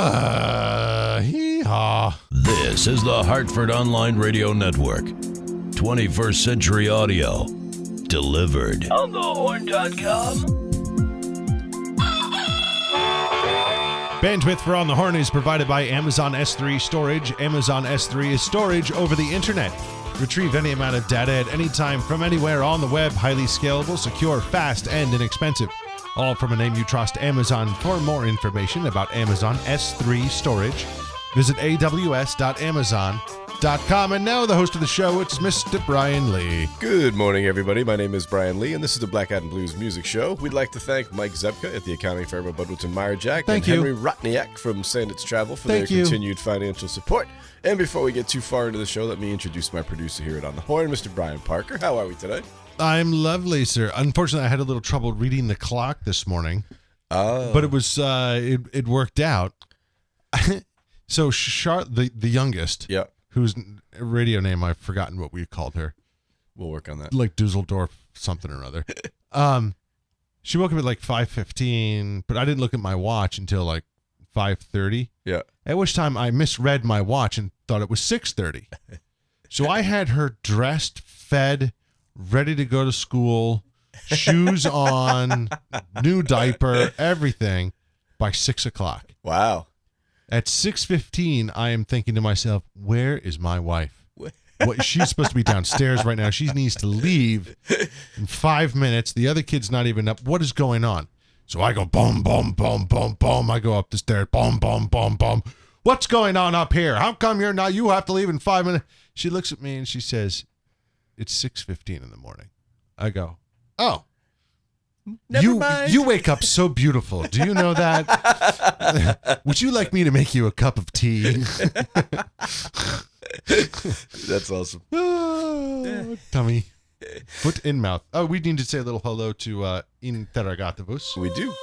Uh, hee-haw. This is the Hartford Online Radio Network. 21st Century Audio. Delivered. On thehorn.com. Bandwidth for On the Horn is provided by Amazon S3 Storage. Amazon S3 is storage over the internet. Retrieve any amount of data at any time from anywhere on the web. Highly scalable, secure, fast, and inexpensive. All from a name you trust, Amazon. For more information about Amazon S3 Storage, visit aws.amazon.com. And now the host of the show, it's Mr. Brian Lee. Good morning, everybody. My name is Brian Lee, and this is the Black Adam Blues Music Show. We'd like to thank Mike Zepka at the accounting firm of Budwitz Meyer Jack Thank and you. Henry Rotniak from Sandits Travel for Thank their you. continued financial support. And before we get too far into the show, let me introduce my producer here at On the Horn, Mr. Brian Parker. How are we today? I'm lovely, sir. Unfortunately, I had a little trouble reading the clock this morning. Oh, but it was uh it, it worked out. So Char the the youngest yeah, whose radio name i've forgotten what we called her. We'll work on that. like dusseldorf something or other. Um she woke up at like 5.15 but i didn't look at my watch until like 5.30 Yeah, at which time i misread my watch and thought it was 6.30 so i had her dressed fed ready to go to school shoes on new diaper everything by six o'clock. Wow. at 6.15 i am thinking to myself where is my wife? What she's supposed to be downstairs right now. She needs to leave in five minutes. The other kid's not even up. What is going on? So i go boom boom boom boom boom. I go up the stairs boom boom boom boom. What's going on up here? How come you're not you have to leave in five minutes? She looks at me and she says it's 6.15 in the morning i go oh Never you mind. you wake up so beautiful. Do you know that? Would you like me to make you a cup of tea? That's awesome. Ah, tummy, foot in mouth. Oh, we need to say a little hello to uh, Interrogativus, We do.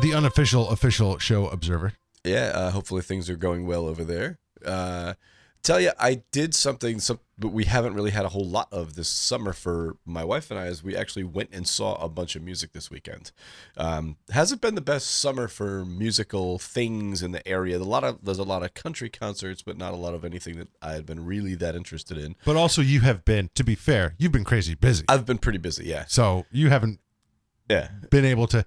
the unofficial official show observer. Yeah, uh, hopefully things are going well over there. Uh, tell you, I did something, some, but we haven't really had a whole lot of this summer for my wife and I. As we actually went and saw a bunch of music this weekend. Um, hasn't been the best summer for musical things in the area. A lot of there's a lot of country concerts, but not a lot of anything that I had been really that interested in. But also, you have been, to be fair, you've been crazy busy, I've been pretty busy. Yeah, so you haven't yeah. been able to.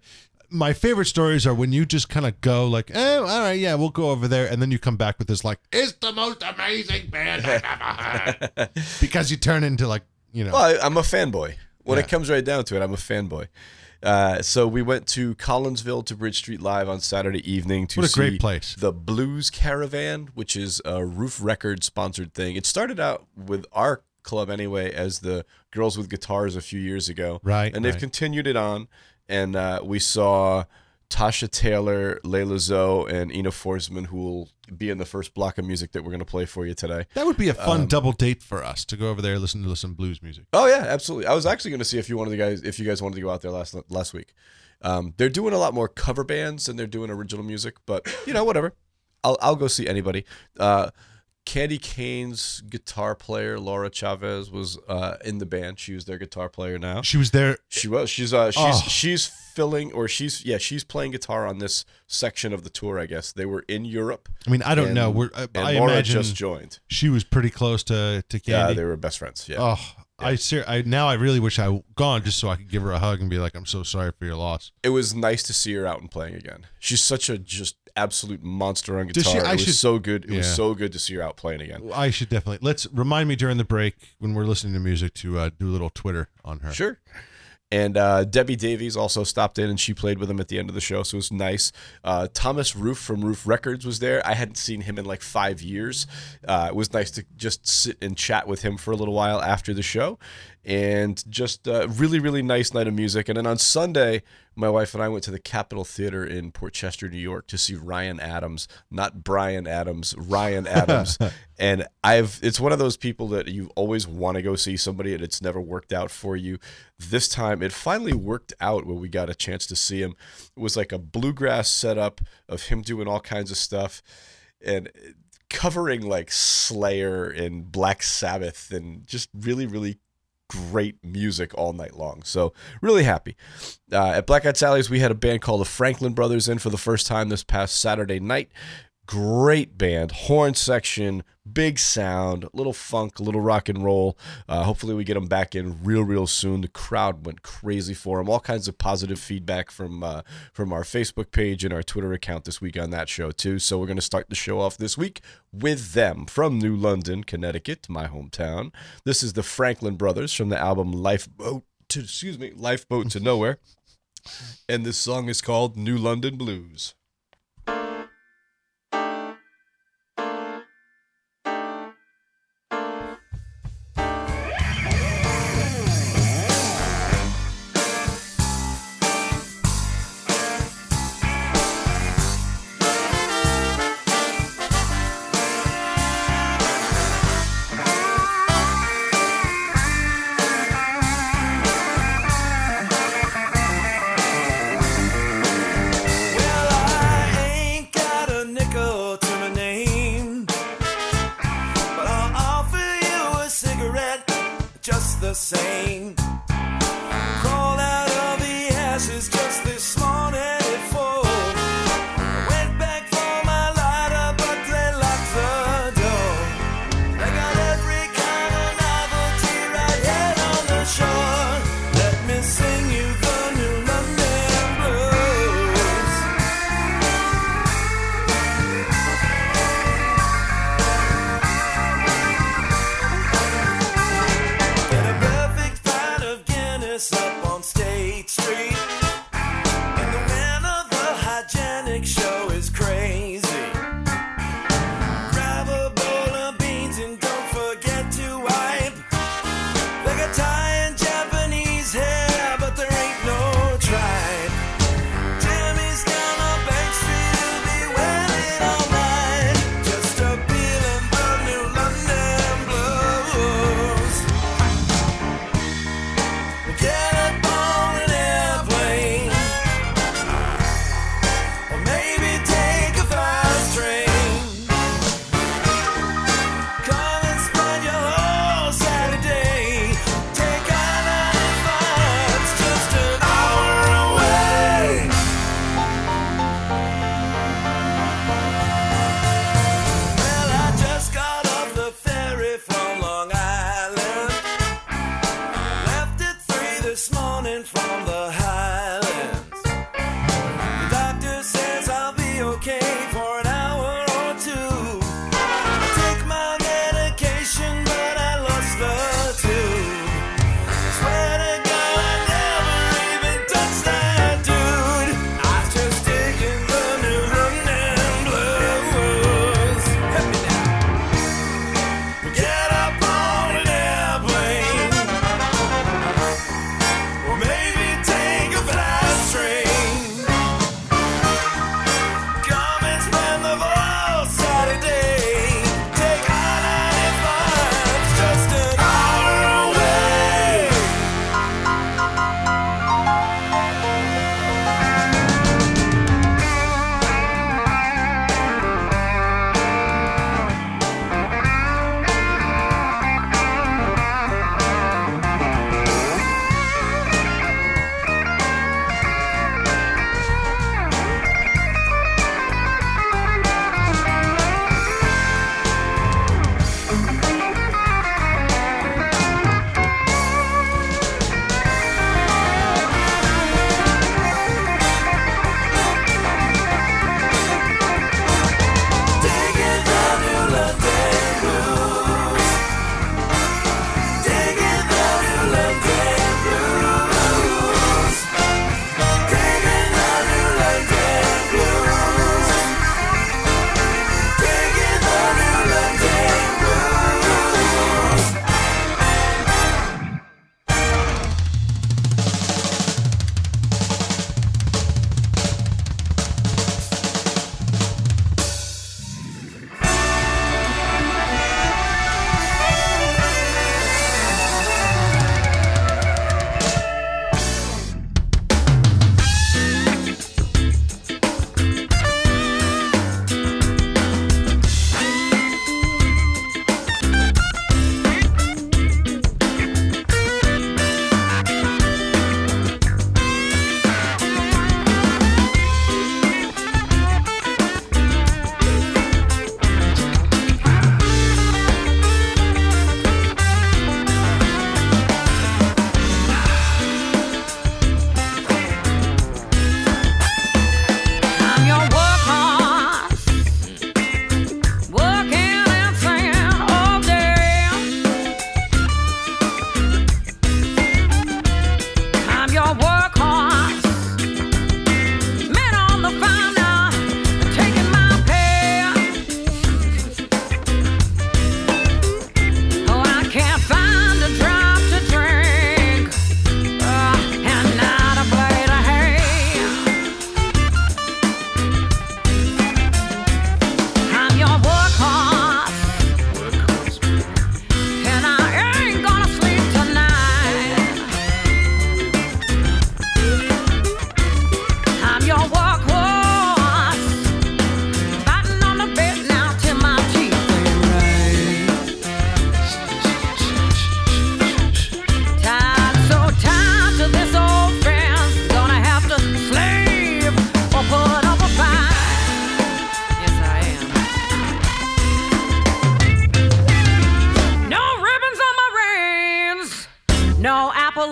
My favorite stories are when you just kind of go like, "Oh, all right, yeah, we'll go over there," and then you come back with this like, "It's the most amazing band I've ever heard," because you turn into like, you know, Well, I, I'm a fanboy. When Yeah. it comes right down to it, I'm a fanboy. Uh, so we went to Collinsville to Bridge Street Live on Saturday evening to What a see great place. the Blues Caravan, which is a Ruf Record sponsored thing. It started out with our club anyway as the Girls with Guitars a few years ago, Right, And they've right. continued it on, and uh, we saw. Tasha Taylor, Layla Zoe, and Ina Forsman, who will be in the first block of music that we're going to play for you today. that would be a fun um, double date for us to go over there and listen to some blues music. Oh yeah, absolutely. I was actually going to see if you wanted to guys if you guys wanted to go out there last last week. Um, they're doing a lot more cover bands than they're doing original music, but you know whatever. I'll I'll go see anybody. Uh, Candye Kane's guitar player Laura Chavez was uh, in the band. She was their guitar player now. She was there. She was. She's uh she's Oh. she's filling or she's yeah she's playing guitar on this section of the tour. I guess they were in Europe. I mean, I don't and- know. We're, I, And I Laura imagine just joined. she was pretty close to to Candye. Yeah, they were best friends. Yeah. oh, I ser- I now I really wish I gone just so I could give her a hug and be like, I'm so sorry for your loss. it was nice to see her out and playing again. She's such a just absolute monster on guitar. she- I it was should- so good. It was so good to see her out playing again. I should definitely let's remind me during the break when we're listening to music to uh, do a little Twitter on her. Sure. And uh, Debbie Davies also stopped in and she played with him at the end of the show, so it was nice. Uh, Thomas Ruf from Ruf Records was there. I hadn't seen him in like five years. Uh, it was nice to just sit and chat with him for a little while after the show, and just uh, really, really nice night of music. And then on Sunday, my wife and I went to the Capitol Theater in Port Chester, New York, to see Ryan Adams, not Bryan Adams, Ryan Adams. and I've it's one of those people that you always want to go see somebody and it's never worked out for you. This time it finally worked out when we got a chance to see him. It was like a bluegrass setup of him doing all kinds of stuff and covering like Slayer and Black Sabbath and just really really great music all night long. So really happy. Uh, at Black Eyed Sally's, we had a band called the Franklin Brothers in for the first time this past Saturday night. Great band, horn section, big sound, little funk, little rock and roll. Uh, hopefully, we get them back in real, real soon. The crowd went crazy for them. All kinds of positive feedback from uh, from our Facebook page and our Twitter account this week on that show too. So we're going to start the show off this week with them from New London, Connecticut, my hometown. This is the Franklin Brothers from the album Lifeboat. To, excuse me, Lifeboat to Nowhere, and this song is called New London Blues.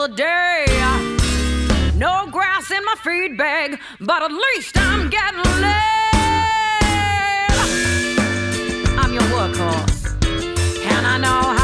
the day. No grass in my feed bag, but at least I'm getting laid. I'm your workhorse, and I know how.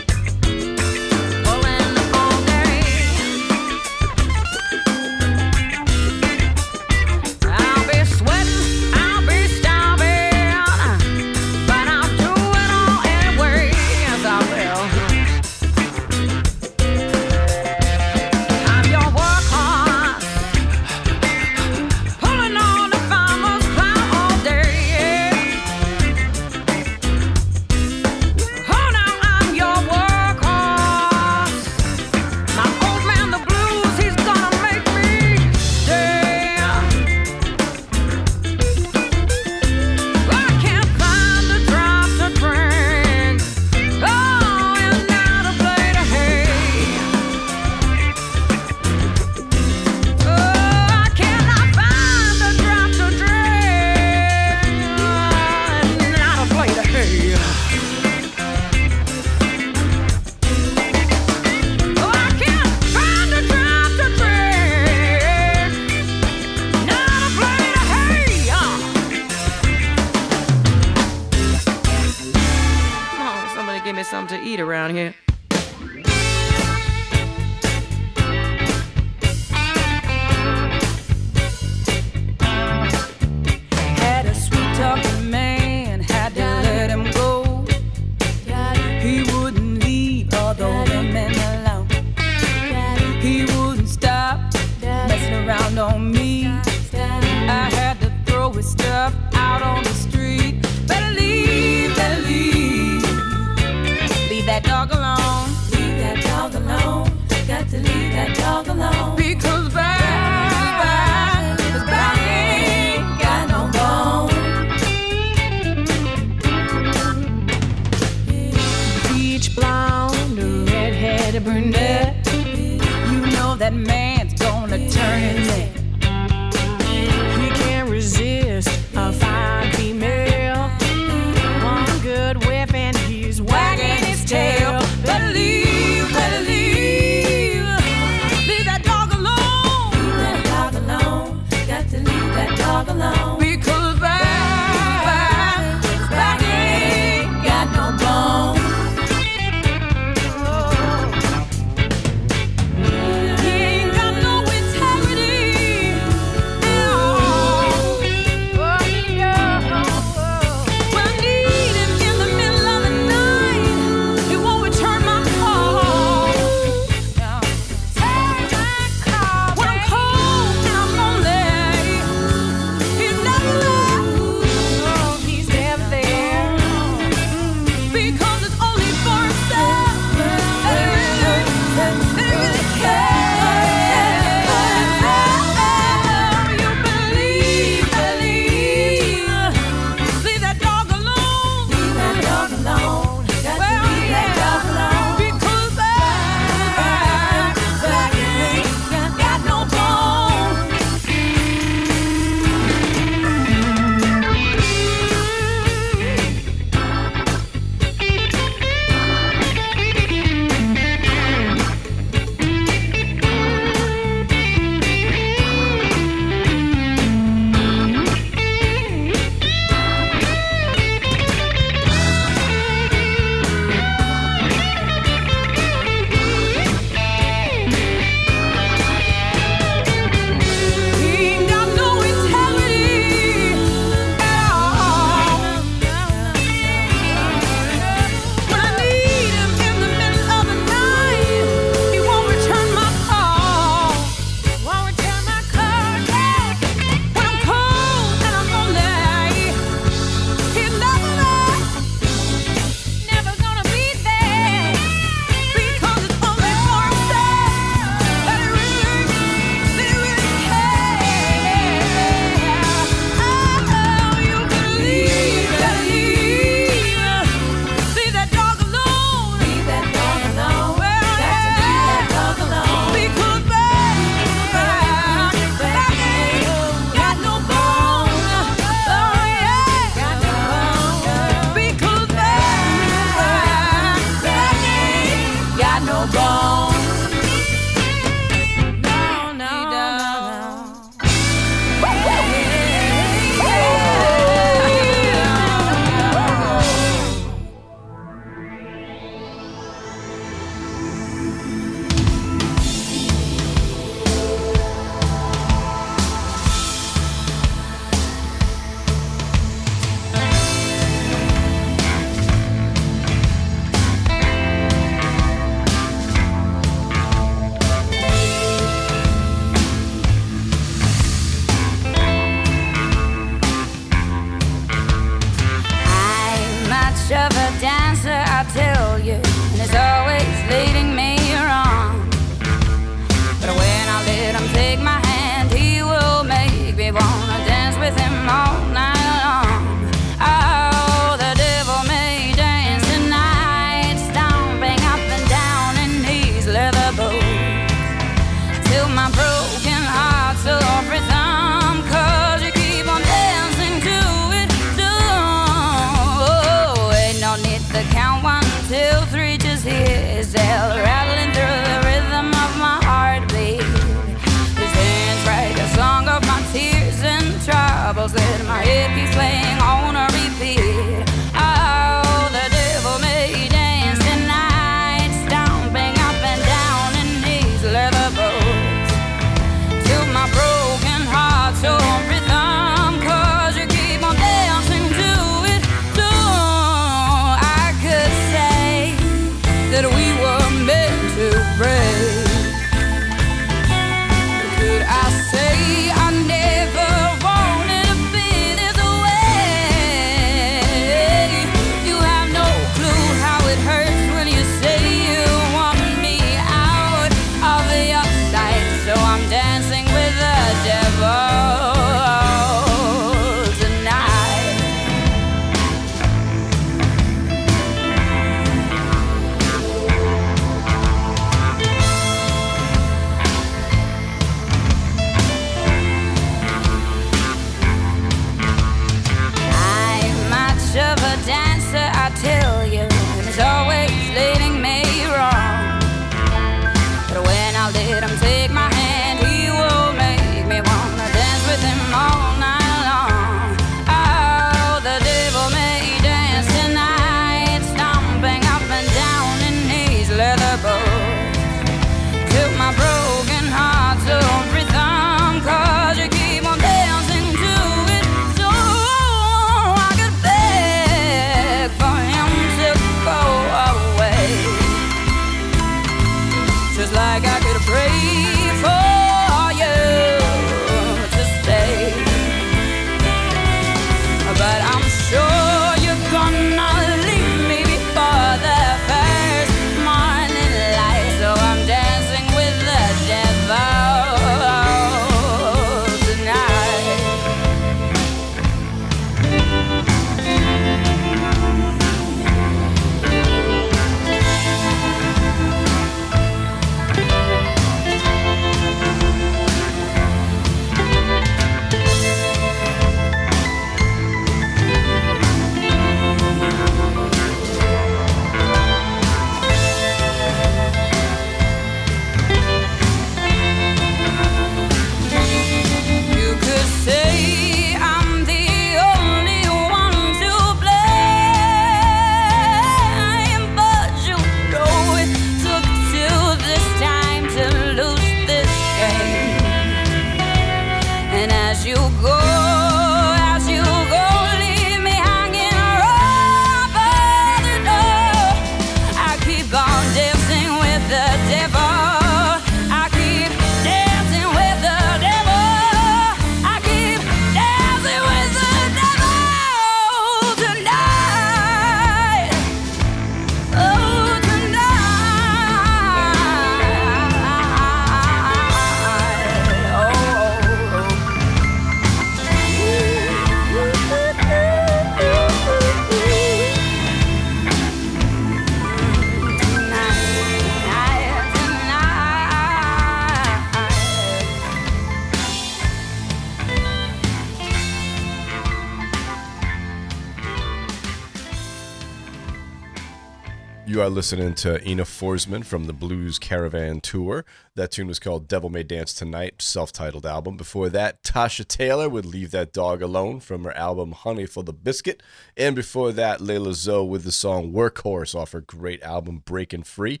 are listening to Ina Forsman from the Blues Caravan Tour. That tune was called Devil May Dance Tonight, self titled album. Before that, Tasha Taylor would Leave That Dog Alone from her album Honey for the Biscuit. And before that, Layla Zoe with the song Workhorse off her great album Breaking Free.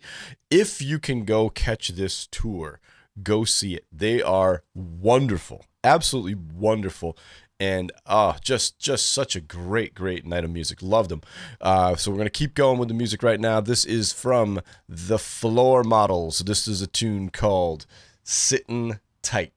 If you can go catch this tour, go see it. They are wonderful, absolutely wonderful and oh, just just such a great great night of music. Loved them. Uh, so we're gonna keep going with the music right now. This is from the Floor Models. This is a tune called "Sitting Tight."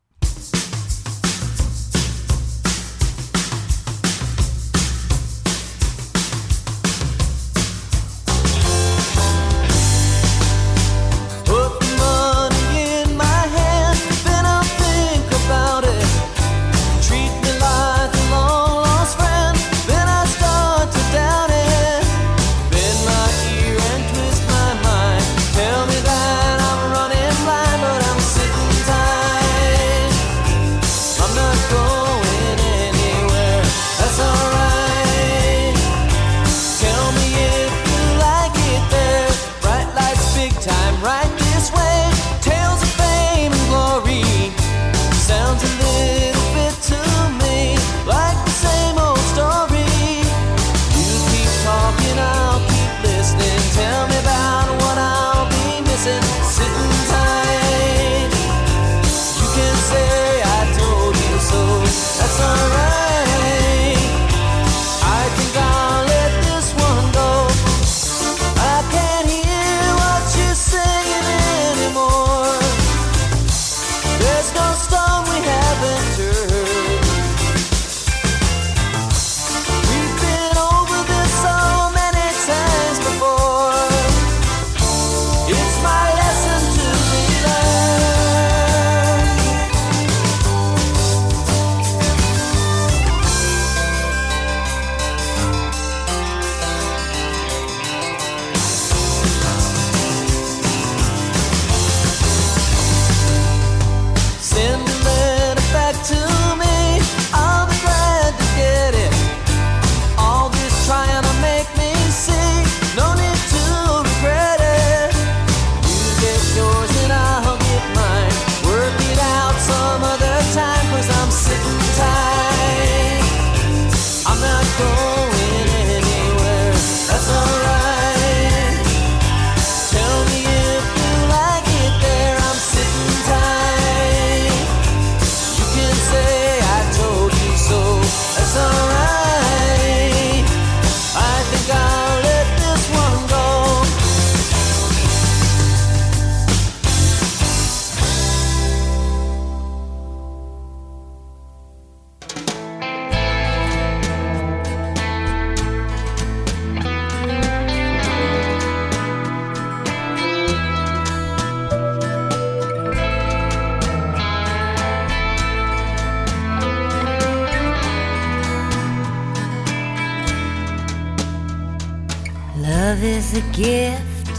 Is a gift,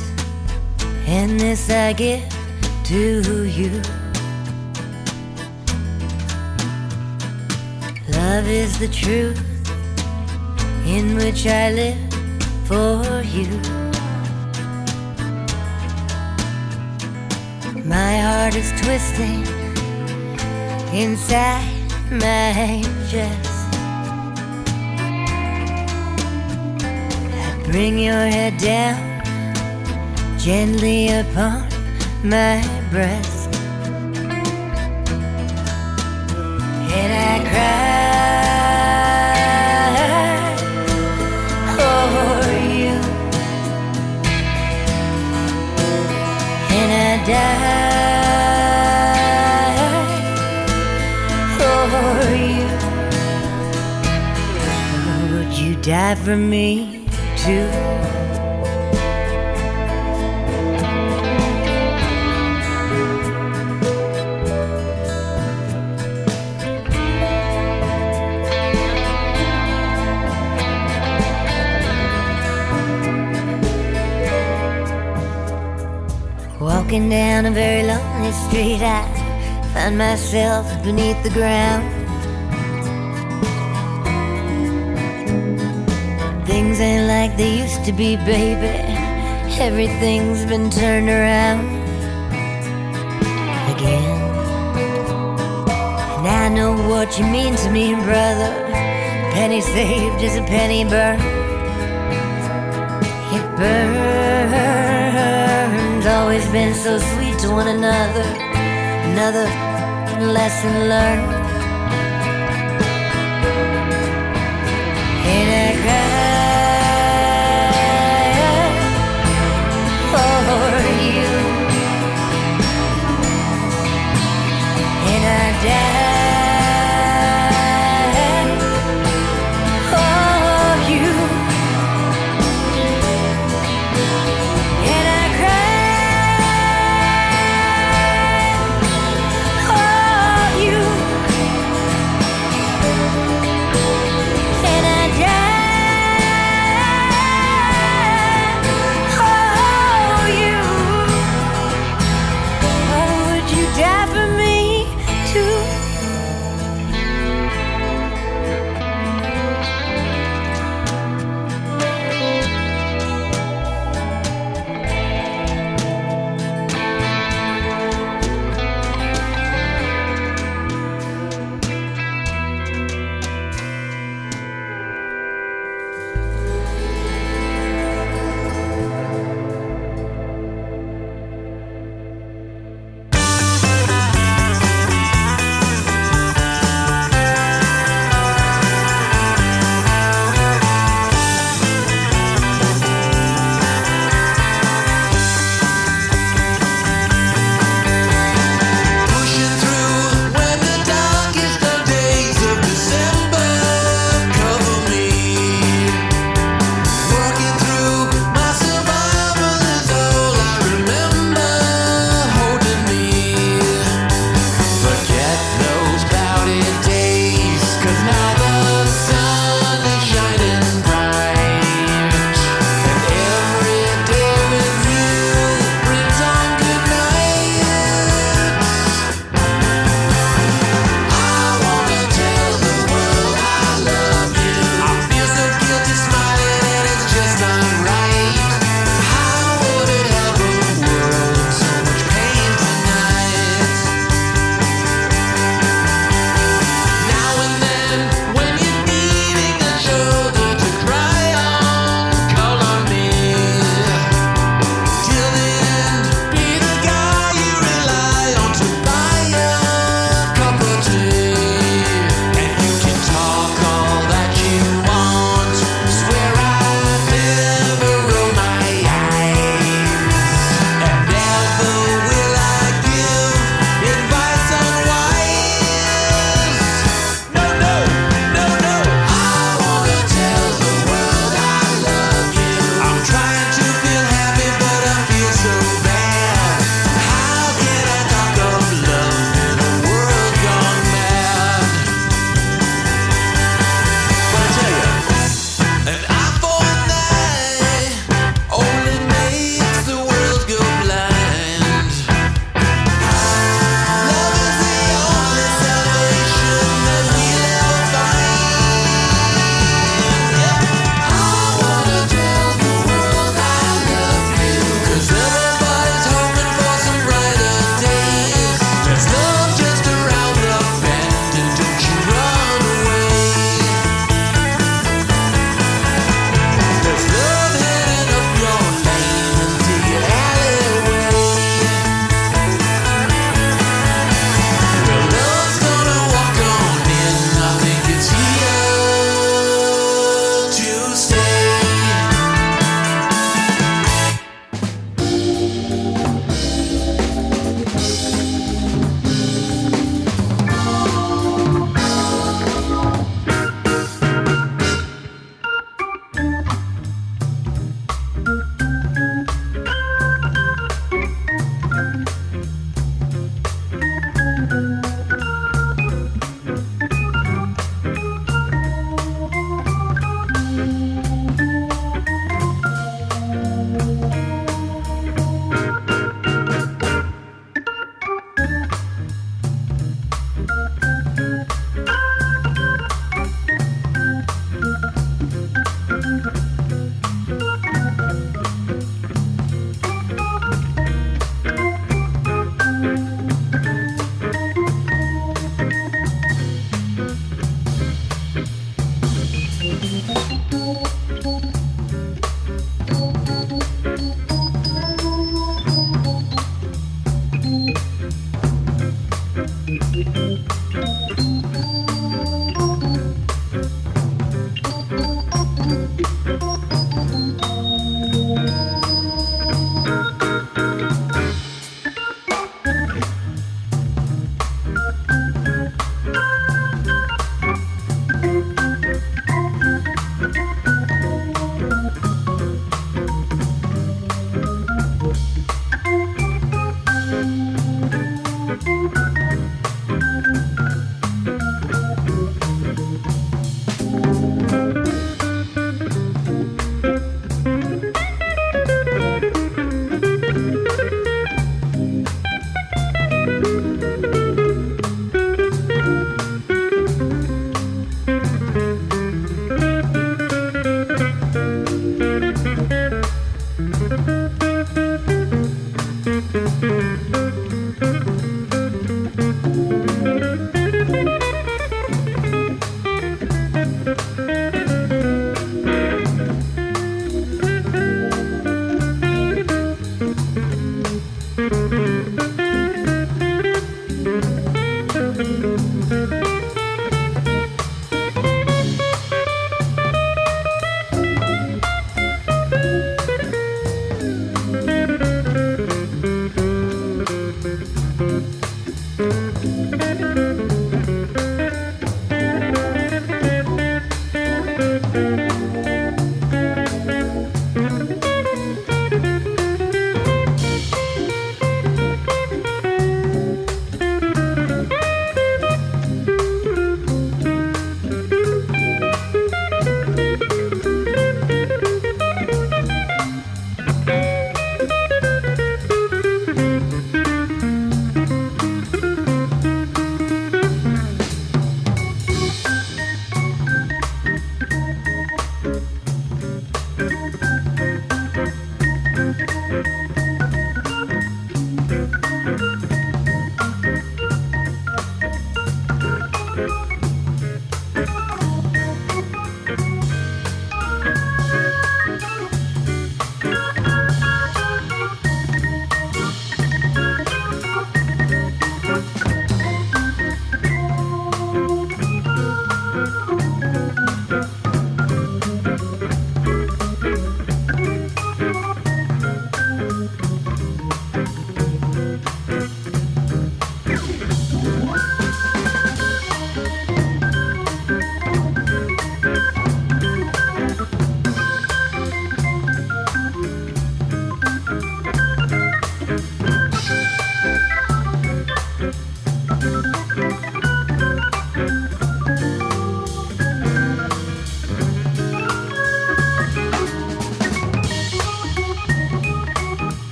and this I give to you. Love is the truth in which I live for you. My heart is twisting inside my chest. Bring your head down gently upon my breast. And I cry for you. And I die for you. Would you die for me Walking down a very lonely street, I find myself beneath the ground. They used to be, baby. Everything's been turned around again. And I know what you mean to me, brother. Penny saved is a penny burned. It burns, always been so sweet to one another. Another lesson learned. And I cry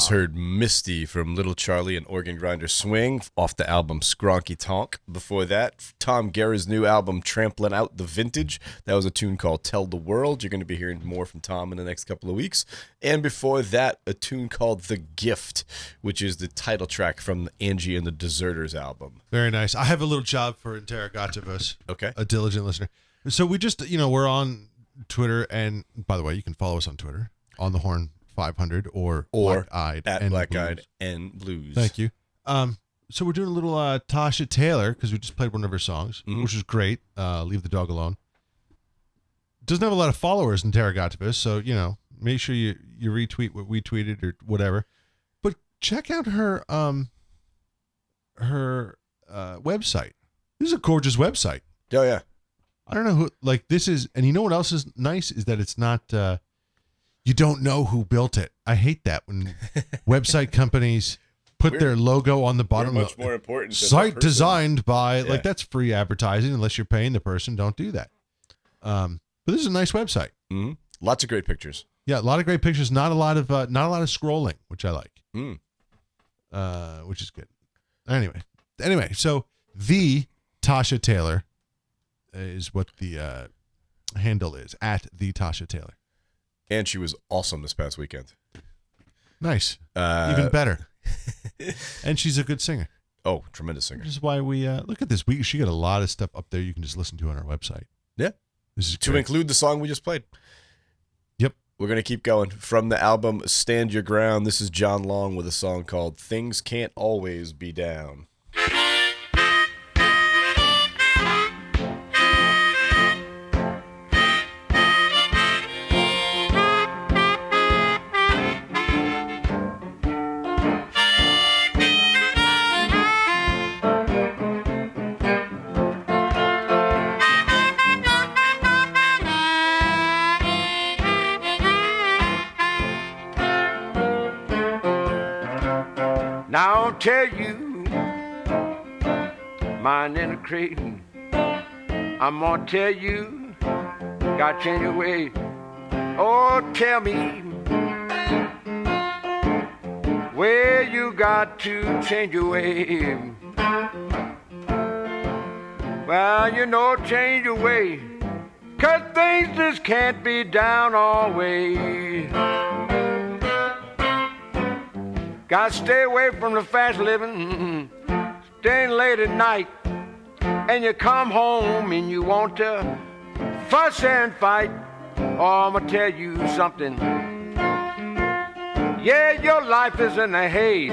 just heard Misty from Little Charlie and Organ Grinder Swing off the album Skronky Tonk. Before that, Tom Guerra's new album Trampling Out the Vintage. That was a tune called Tell the World. You're going to be hearing more from Tom in the next couple of weeks. And before that, a tune called The Gift, which is the title track from the Angie and the Deserters album. Very nice. I have a little job for Interrogativus. Okay. A diligent listener. So we just, you know, we're on Twitter, and by the way, you can follow us on Twitter on the Horn 500 or Or Black Eyed At and Black Blues. Eyed and Blues. Thank you. Um, so we're doing a little uh, Tasha Taylor because we just played one of her songs, Mhm. which is great. Uh, Leave the dog alone. Doesn't have a lot of followers in Terragativus, so you know, make sure you you retweet what we tweeted or whatever. But check out her um her uh, website. This is a gorgeous website. Oh, yeah. I don't know who like this is, and you know what else is nice is that it's not. uh You don't know who built it. I hate that when website companies put We're- their logo on the bottom. much of- more important Site designed by Yeah. like that's free advertising unless you're paying the person. Don't do that. Um, but this is a nice website. Mhm. Lots of great pictures. Yeah, a lot of great pictures. Not a lot of uh, not a lot of scrolling, which I like. Mm. Uh, which is good. Anyway, anyway, so the Tasha Taylor is what the uh, handle is at the Tasha Taylor. And she was awesome this past weekend. Nice, Uh, even better. and she's a good singer. Oh, tremendous singer. Which is why we uh, look at this. We she got a lot of stuff up there you can just listen to on our website. Yeah. This is To great. include the song we just played. Yep. We're going to keep going. From the album Stand Your Ground, this is John Long with a song called Things Can't Always Be Down. Tell you, mine in a crate. I'm gonna tell you, gotta change your way. Oh, tell me where you got to change your way. Well, you know, change your way, cause things just can't be down always. Gotta stay away from the fast living, staying late at night, and you come home and you want to fuss and fight. Oh, I'm gonna tell you something. Yeah, your life is in a haze.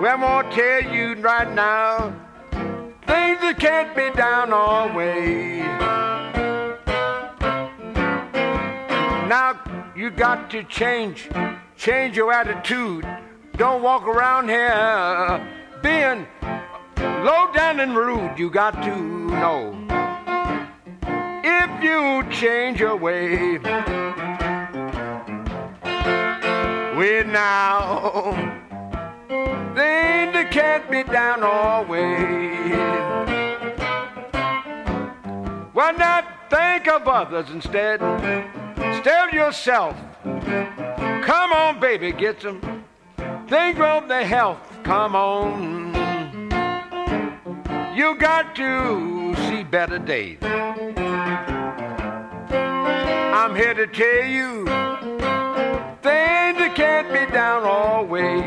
Well, I'm gonna tell you right now, things that can't be down always. Now you got to change, change your attitude. Don't walk around here being low down and rude. You got to know if you change your way. Well, now things that can't be down always. Why not think of others instead? Of yourself. Come on, baby, get some. Think of the health. Come on. You got to see better days. I'm here to tell you things can't be down always.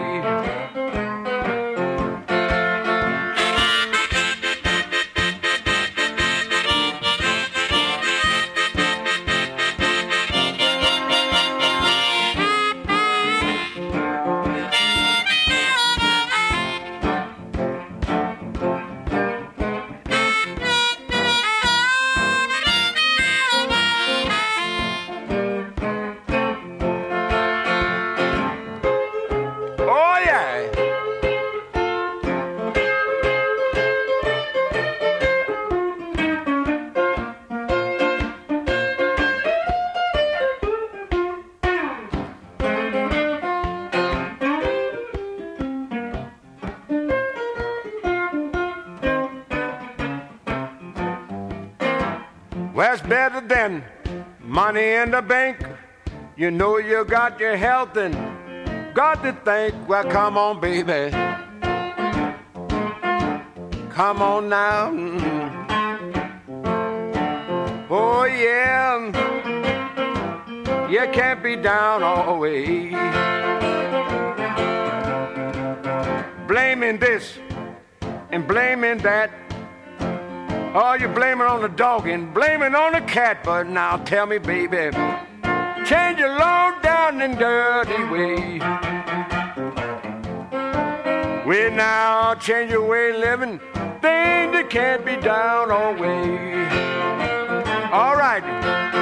Money in the bank, you know you got your health and got to think. Well, come on, baby. Come on now. Mm. Oh, yeah. You can't be down always. Blaming this and blaming that Oh, you blame it on the dog and blame it on the cat, but now tell me, baby, change your low-down and dirty way. We now change your way of living, things that can't be down or way. All right.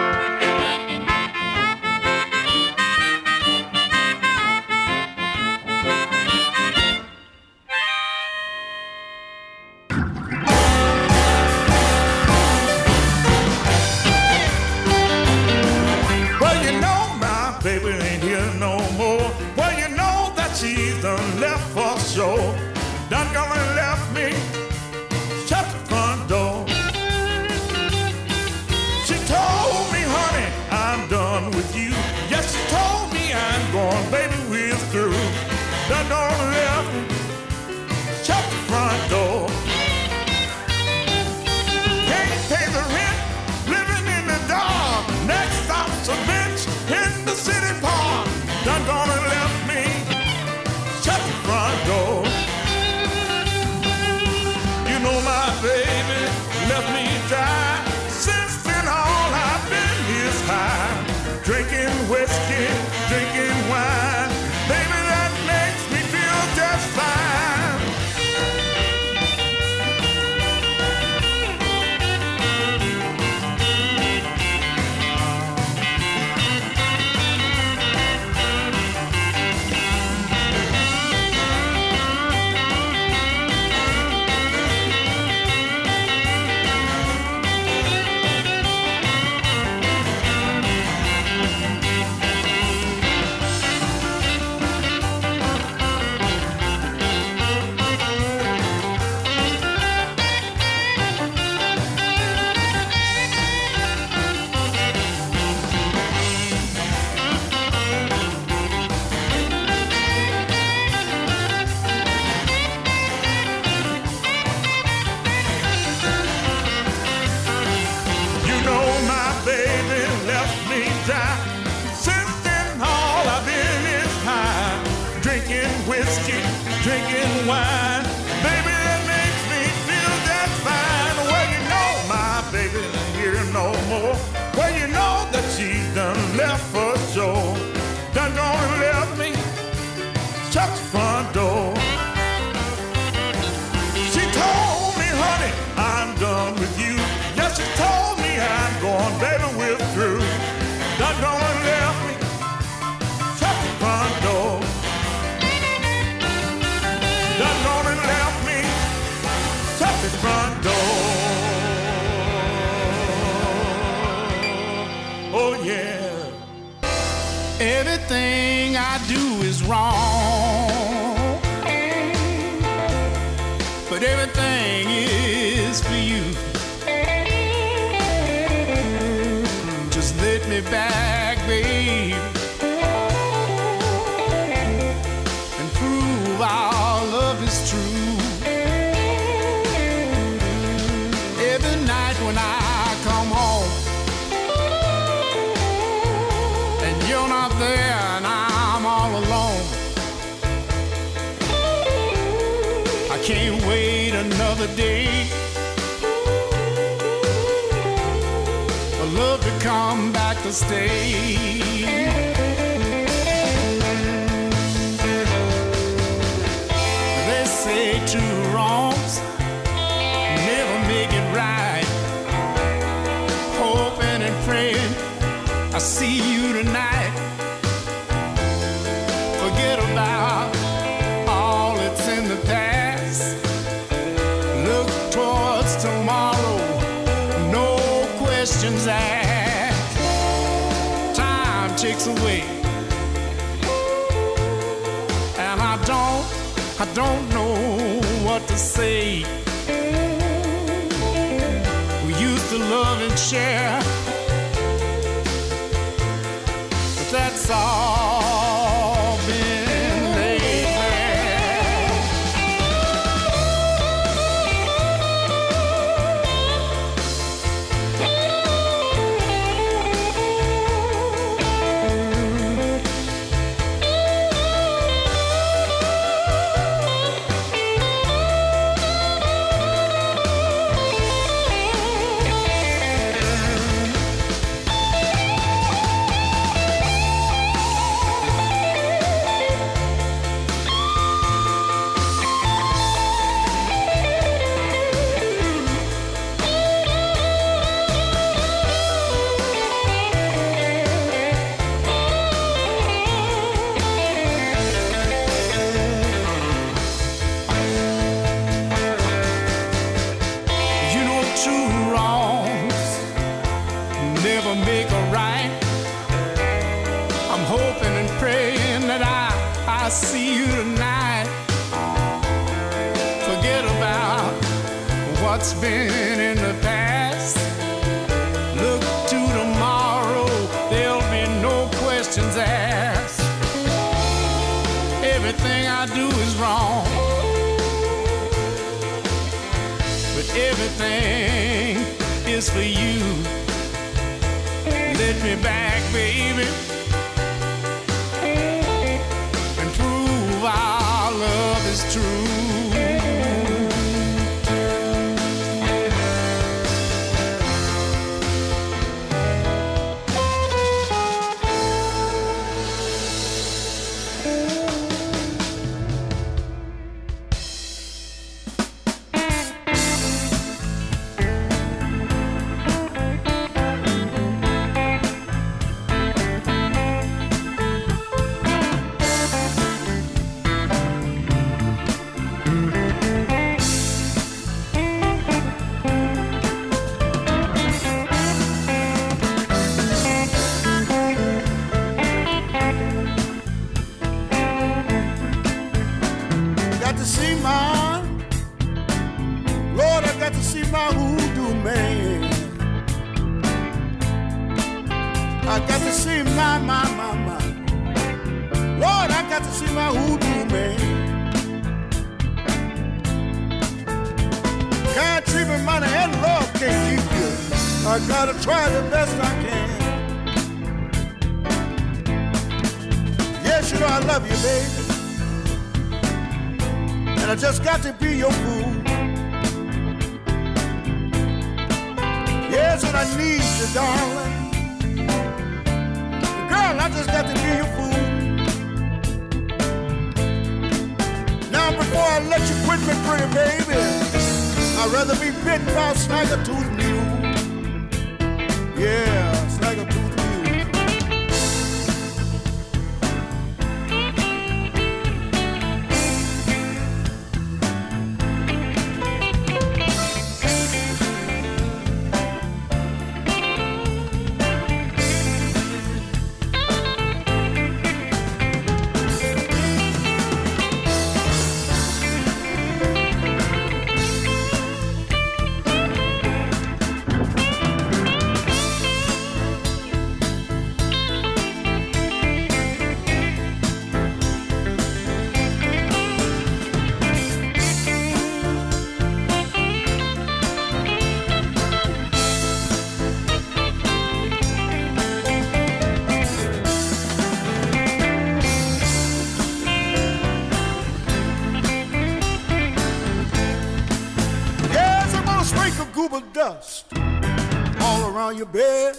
Around your bed.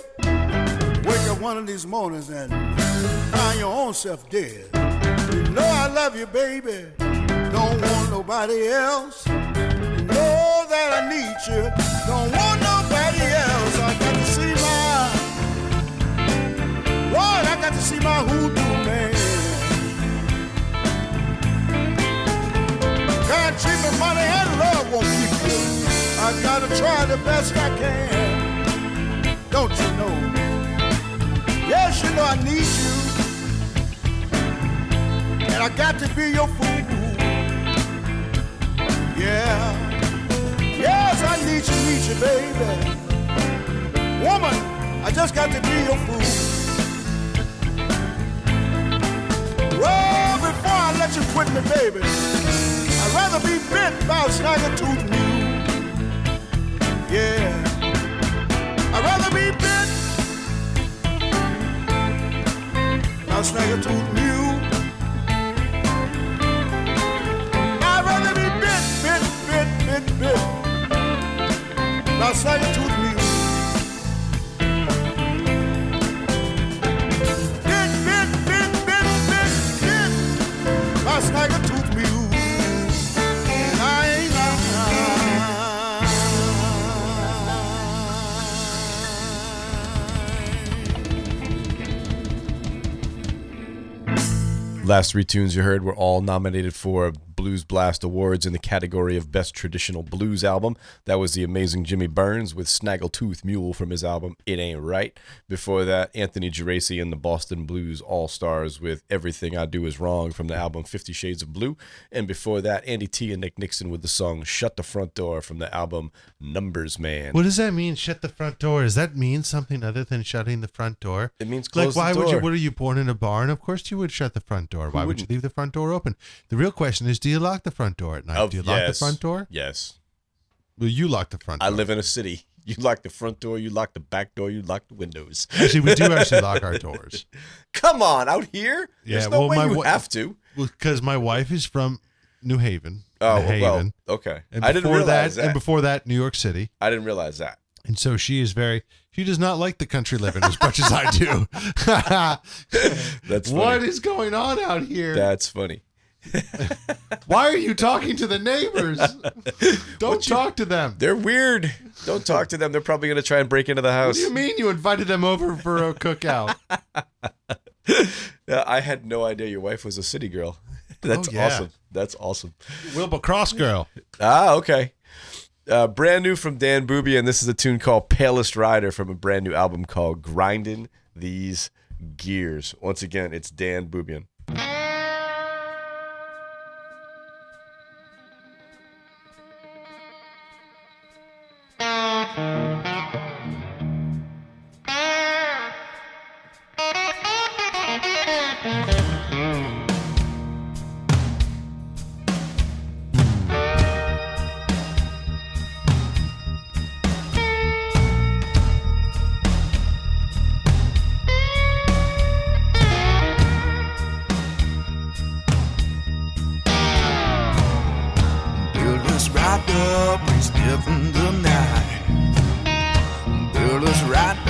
Wake up one of these mornings and find your own self dead. You know I love you, baby. Don't want nobody else. You know that I need you. Don't want nobody else. I got to see my Lord, I got to see my hoodoo man. Can't treat money and love won't keep you. I gotta try the best I can. Don't you know? Yes, you know I need you. And I got to be your fool. Yeah. Yes, I need you, need you, baby. Woman, I just got to be your fool. can't you quit me, baby? I'd rather be bit by a snagger-tooth mule. Yeah. I'd rather be bit mule. I'd rather be bit, bit, bit, bit, bit snagger-tooth mule. Last three tunes you heard were all nominated for Blues Blast Awards in the category of Best Traditional Blues Album. That was the amazing Jimmy Burns with Snaggletooth Mule from his album It Ain't Right. Before that, Anthony Geraci and the Boston Blues All Stars with Everything I Do Is Wrong from the album Fifty Shades of Blue. And before that, Andy T and Nick Nixon with the song Shut the Front Door from the album Numbers Man. What does that mean? Shut the front door. Does that mean something other than shutting the front door? It means like close the door why would you? What are you born in a barn? Of course you would shut the front door. Why would you leave the front door open? The real question is, do you lock the front door at night? Oh, do you lock the front door? Yes. Well, you lock the front. Door. I live in a city. You lock the front door, you lock the back door, you lock the windows. Actually, we do actually lock our doors. Come on, out here? There's Yeah, no well, way my you have to. because my wife is from New Haven. Oh, New well, okay. And I didn't before realize that. and before that, New York City. I didn't realize that. And so she is very. She does not like the country living as much as I do. That's funny. what is going on out here? That's funny. Why are you talking to the neighbors? Don't talk to them. They're weird. Don't talk to them. They're probably going to try and break into the house. What do you mean you invited them over for a cookout? I had no idea your wife was a city girl. That's Oh, yeah. awesome. That's awesome. Wilbur Cross girl. Ah, okay. Uh, brand new from Dan Bubien, and this is a tune called Palest Rider from a brand new album called Grinding These Gears. Once again, it's Dan Bubien.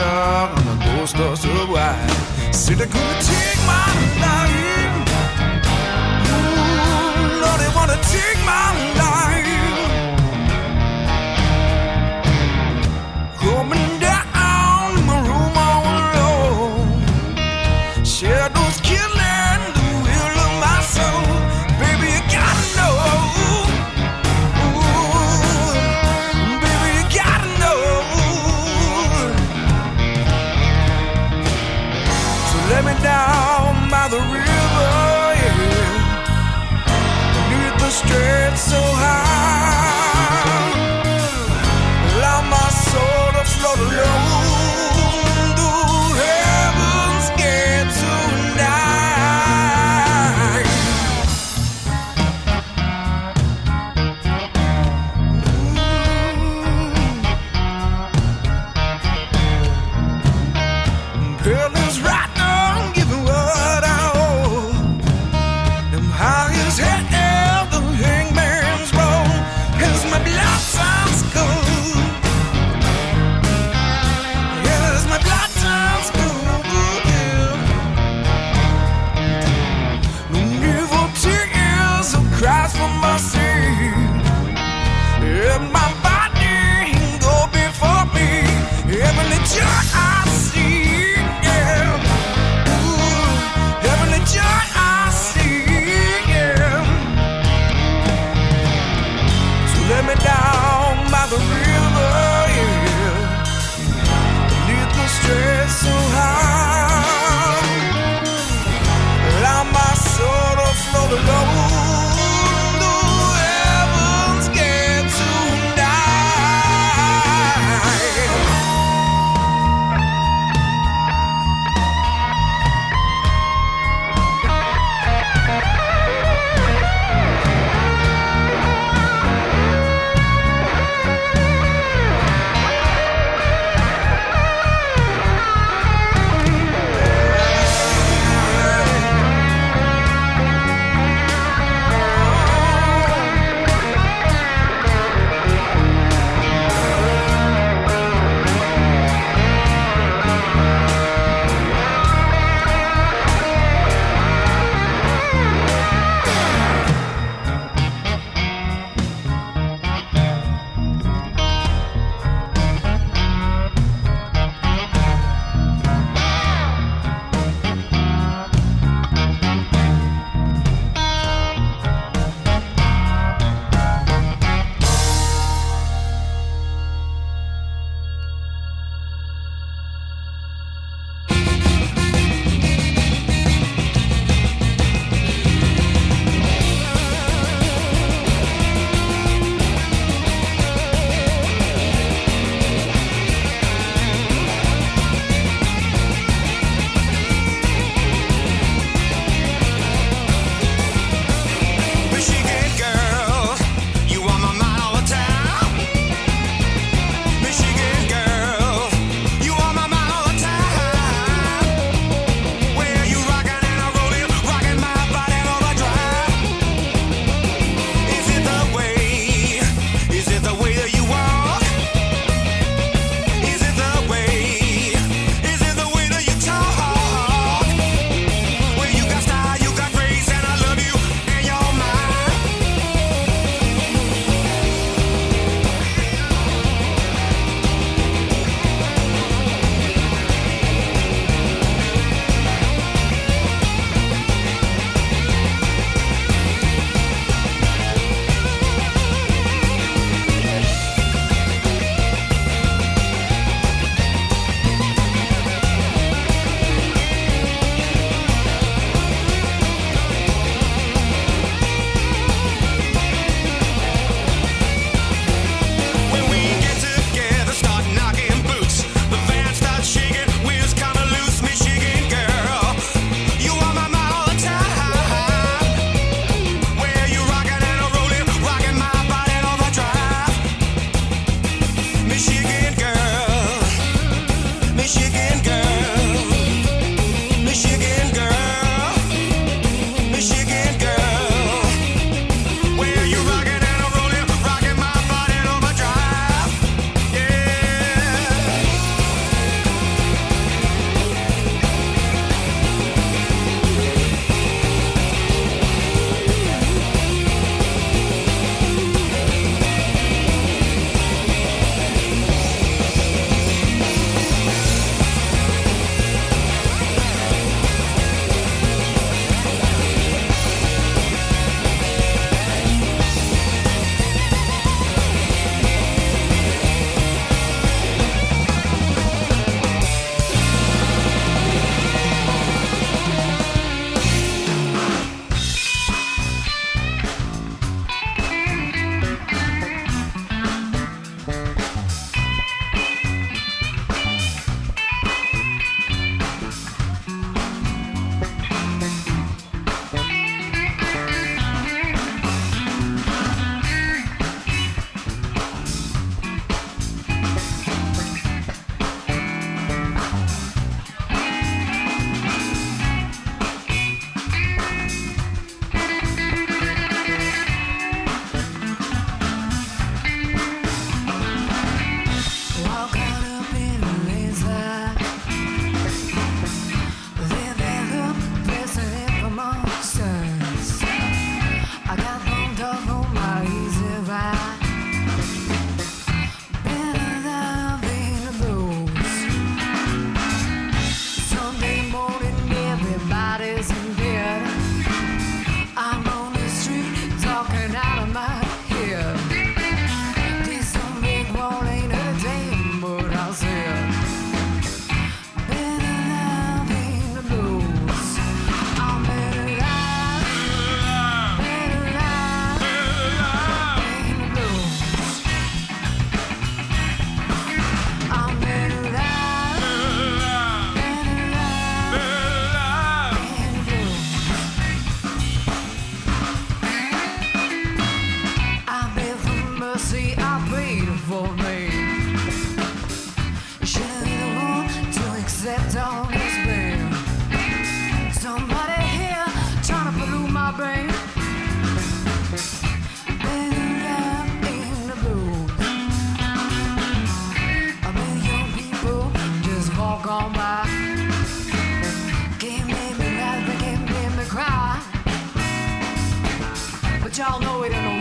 Up, and the ghost us a wide. Said they're gonna take my life. Ooh, Lord, they wanna take my life. y'all know it in a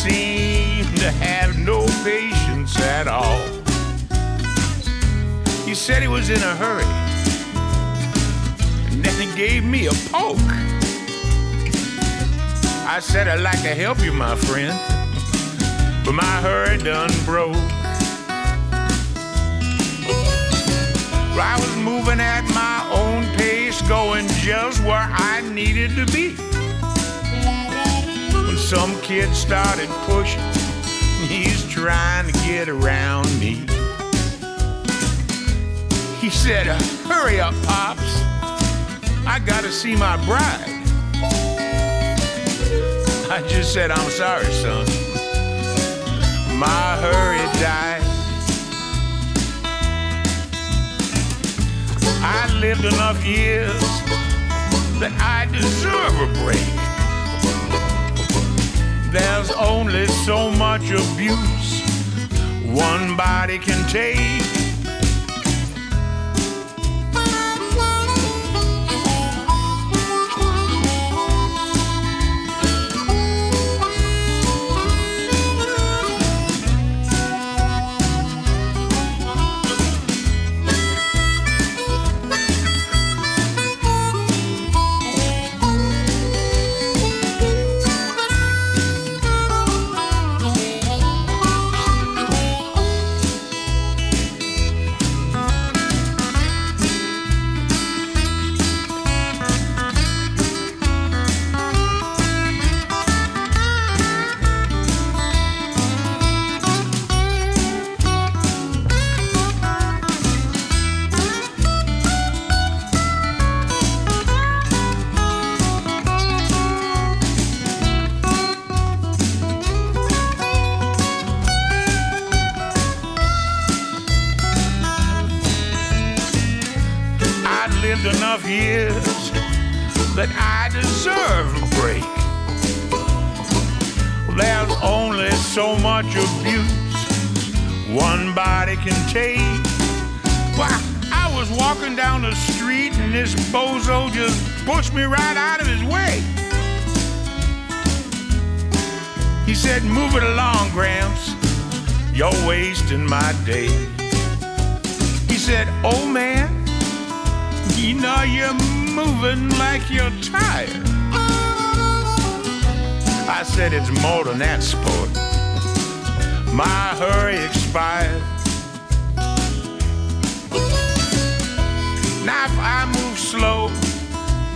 seem to have no patience at all. He said he was in a hurry, and then he gave me a poke. I said, I'd like to help you, my friend, but my hurry done broke. I was moving at my own pace, going just where I needed to be. Some kid started pushing, he's trying to get around me. He said, Hurry up, Pops. I gotta see my bride. I just said, I'm sorry, son. My hurry died. I lived enough years that I deserve a break. There's only so much abuse one body can take.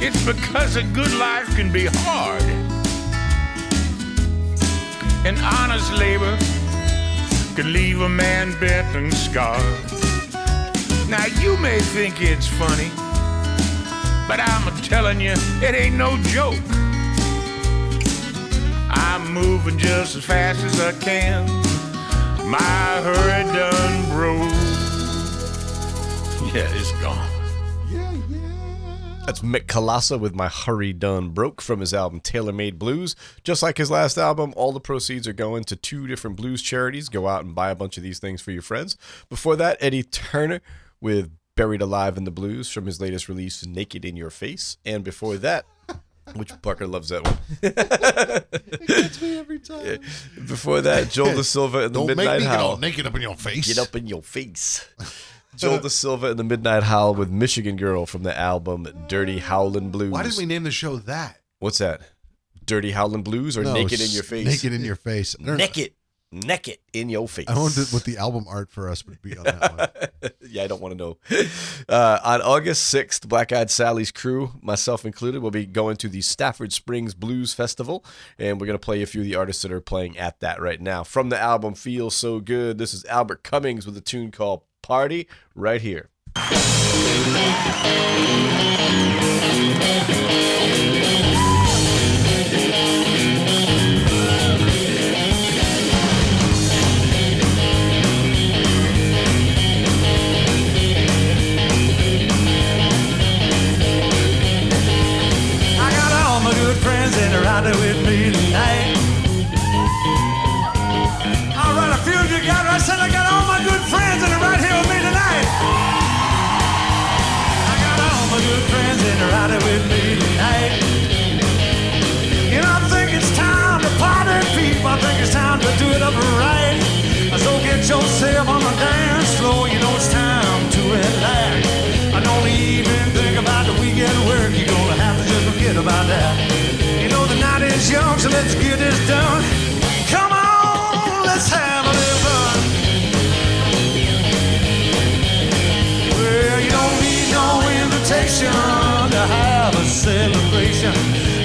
It's because a good life can be hard. And honest labor can leave a man bent and scarred. Now you may think it's funny, but I'm telling you, it ain't no joke. I'm moving just as fast as I can. My hurry done broke. Yeah, it's gone. That's Mick Kolassa with My Hurry Done Broke from his album Taylor Made Blues. Just like his last album, all the proceeds are going to two different blues charities. Go out and buy a bunch of these things for your friends. Before that, Eddie Turner with Buried Alive in the Blues from his latest release, Naked in Your Face. And before that, which Parker loves that one. It gets me every time. Before that, Joel Da Silva and the Don't make Midnight me get all naked up in your face. Get up in your face. Joel Da Silva and the Midnight Howl with Michigan Girl from the album Dirty Howlin' Blues. Why did we name the show that? What's that? Dirty Howlin' Blues or No, Naked in Your Face? Naked in your face. I don't. Naked. Naked in your face. I wonder what the album art for us would be on that one. yeah, I don't want to know. Uh, on August 6th, Black Eyed Sally's crew, myself included, will be going to the Stafford Springs Blues Festival, and we're going to play a few of the artists that are playing at that right now. From the album Feel So Good, this is Albert Cummings with a tune called Party right here.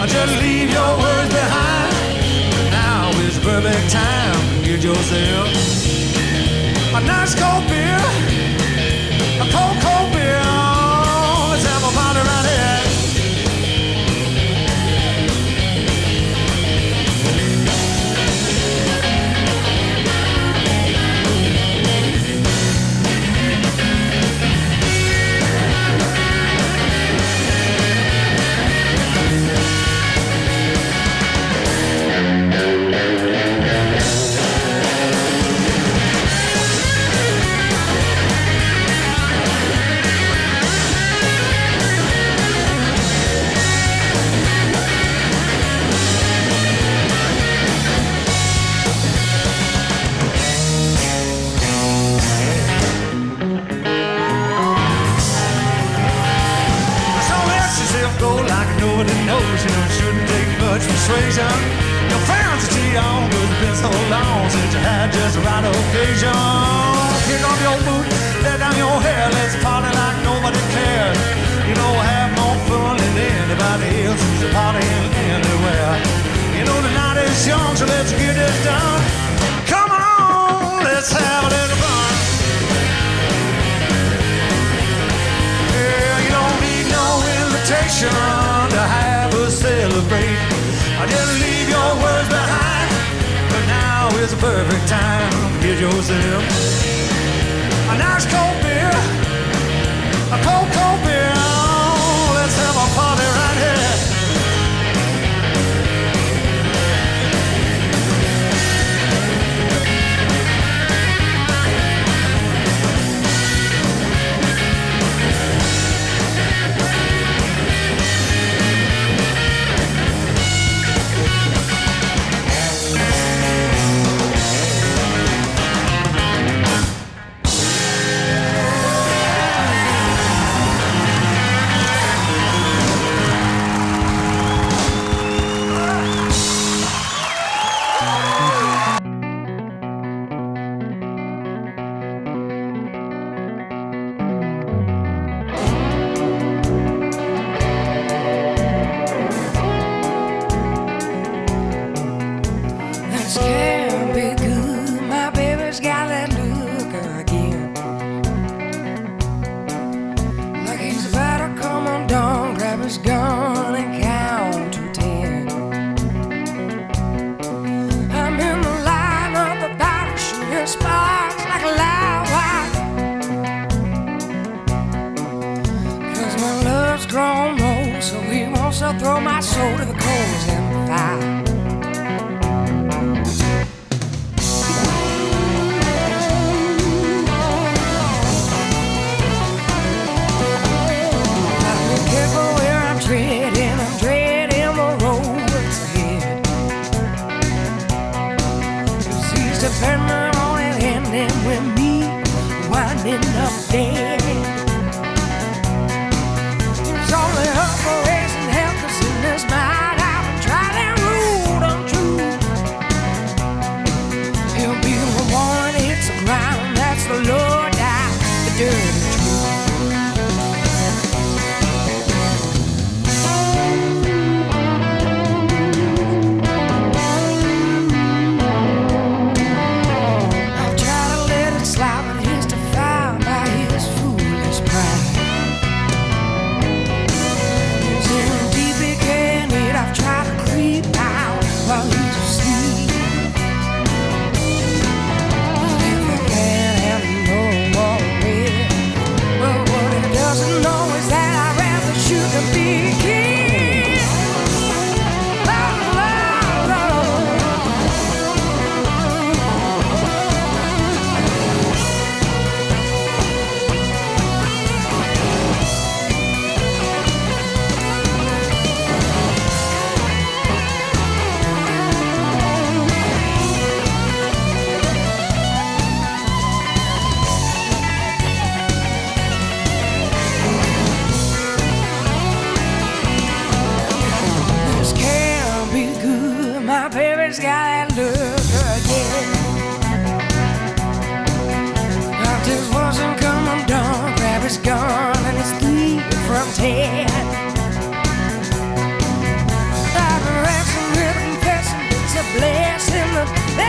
Just leave your words behind. Now is perfect time. to Get yourself a nice cold beer. persuasion. Your fantasy on has been so long since you had just the right occasion. perfect time to get yourself a nice cold beer. is from ten. I've read some written it's a blessing.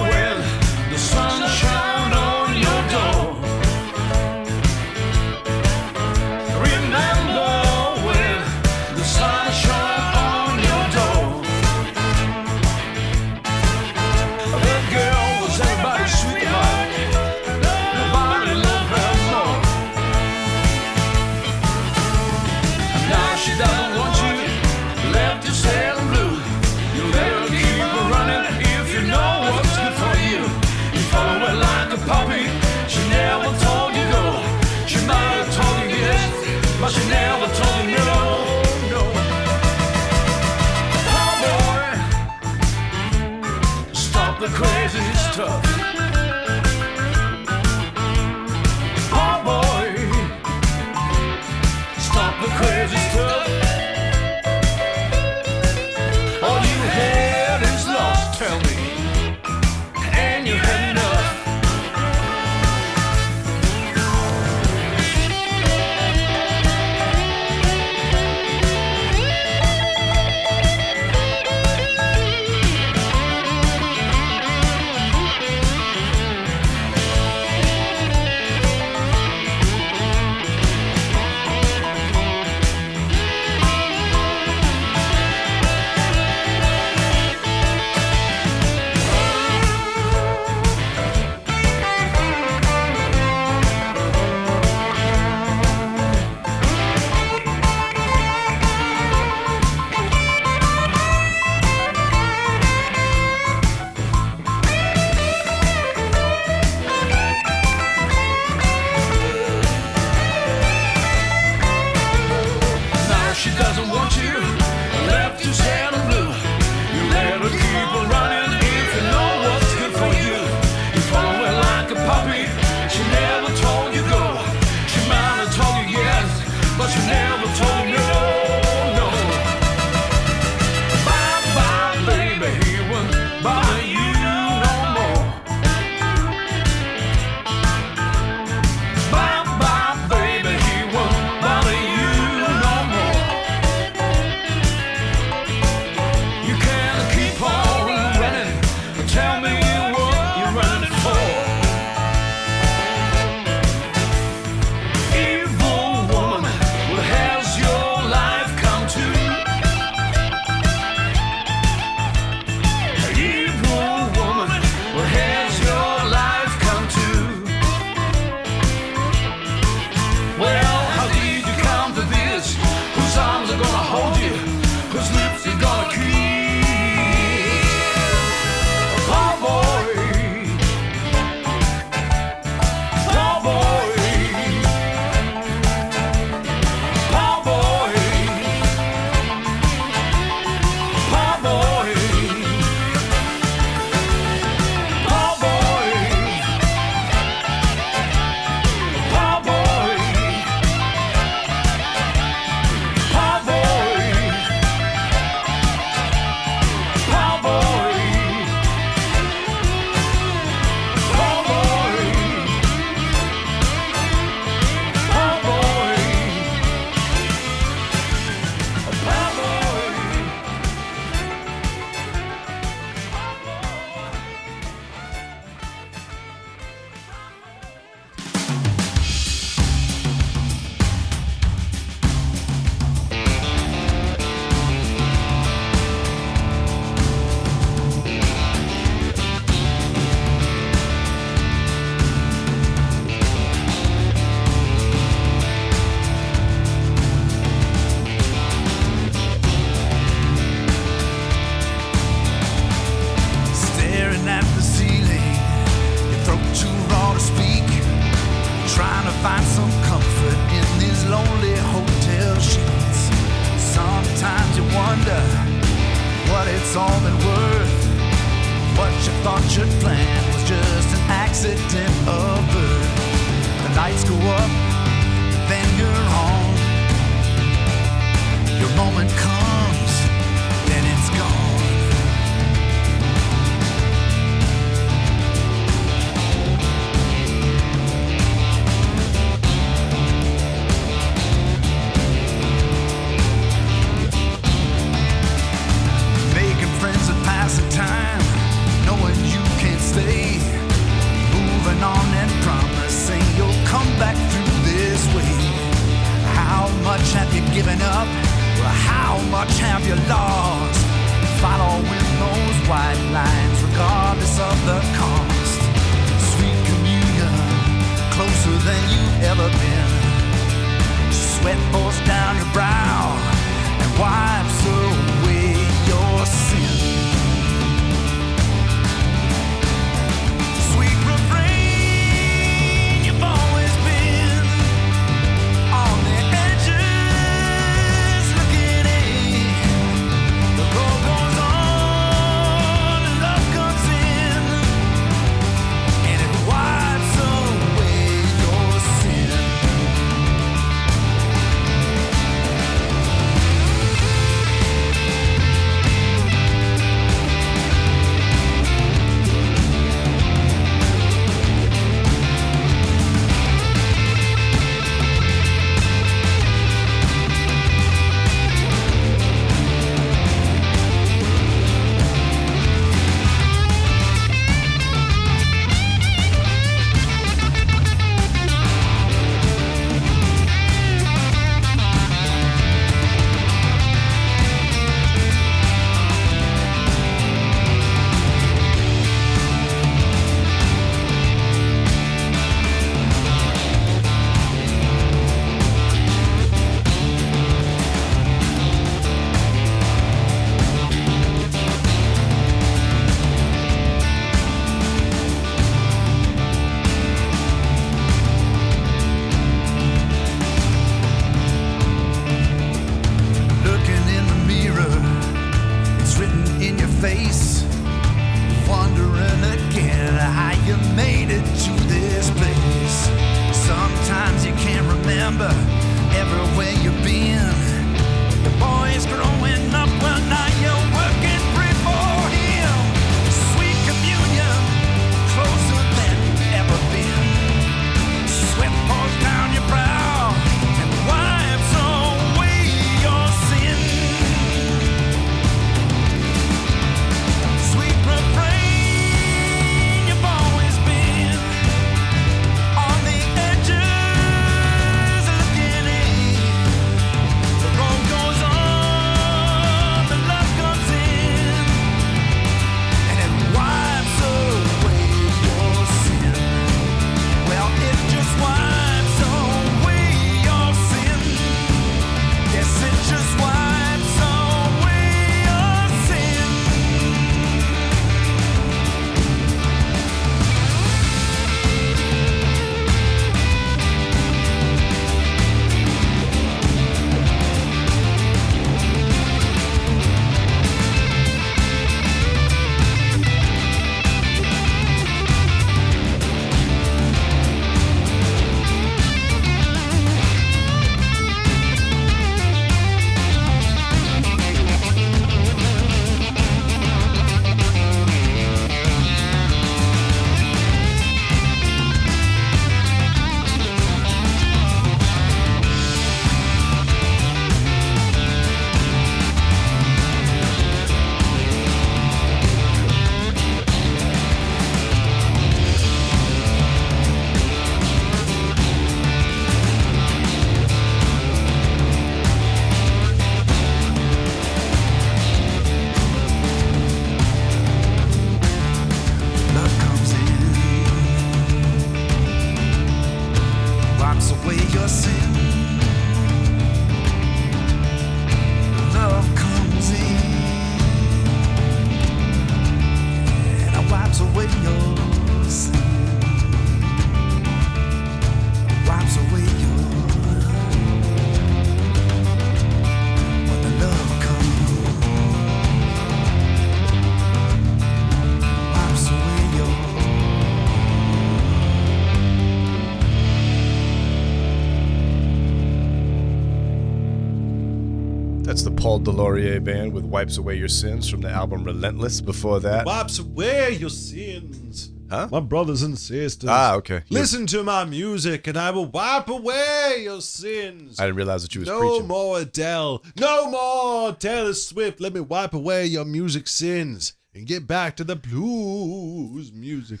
the Laurier Band with Wipes Away Your Sins from the album Relentless. Before that, Wipes Away Your Sins. Huh? My brothers and sisters. Ah, okay. Listen to my music and I will wipe away your sins. I didn't realize that you was no preaching. No more Adele. No more Taylor Swift. Let me wipe away your music sins and get back to the blues music.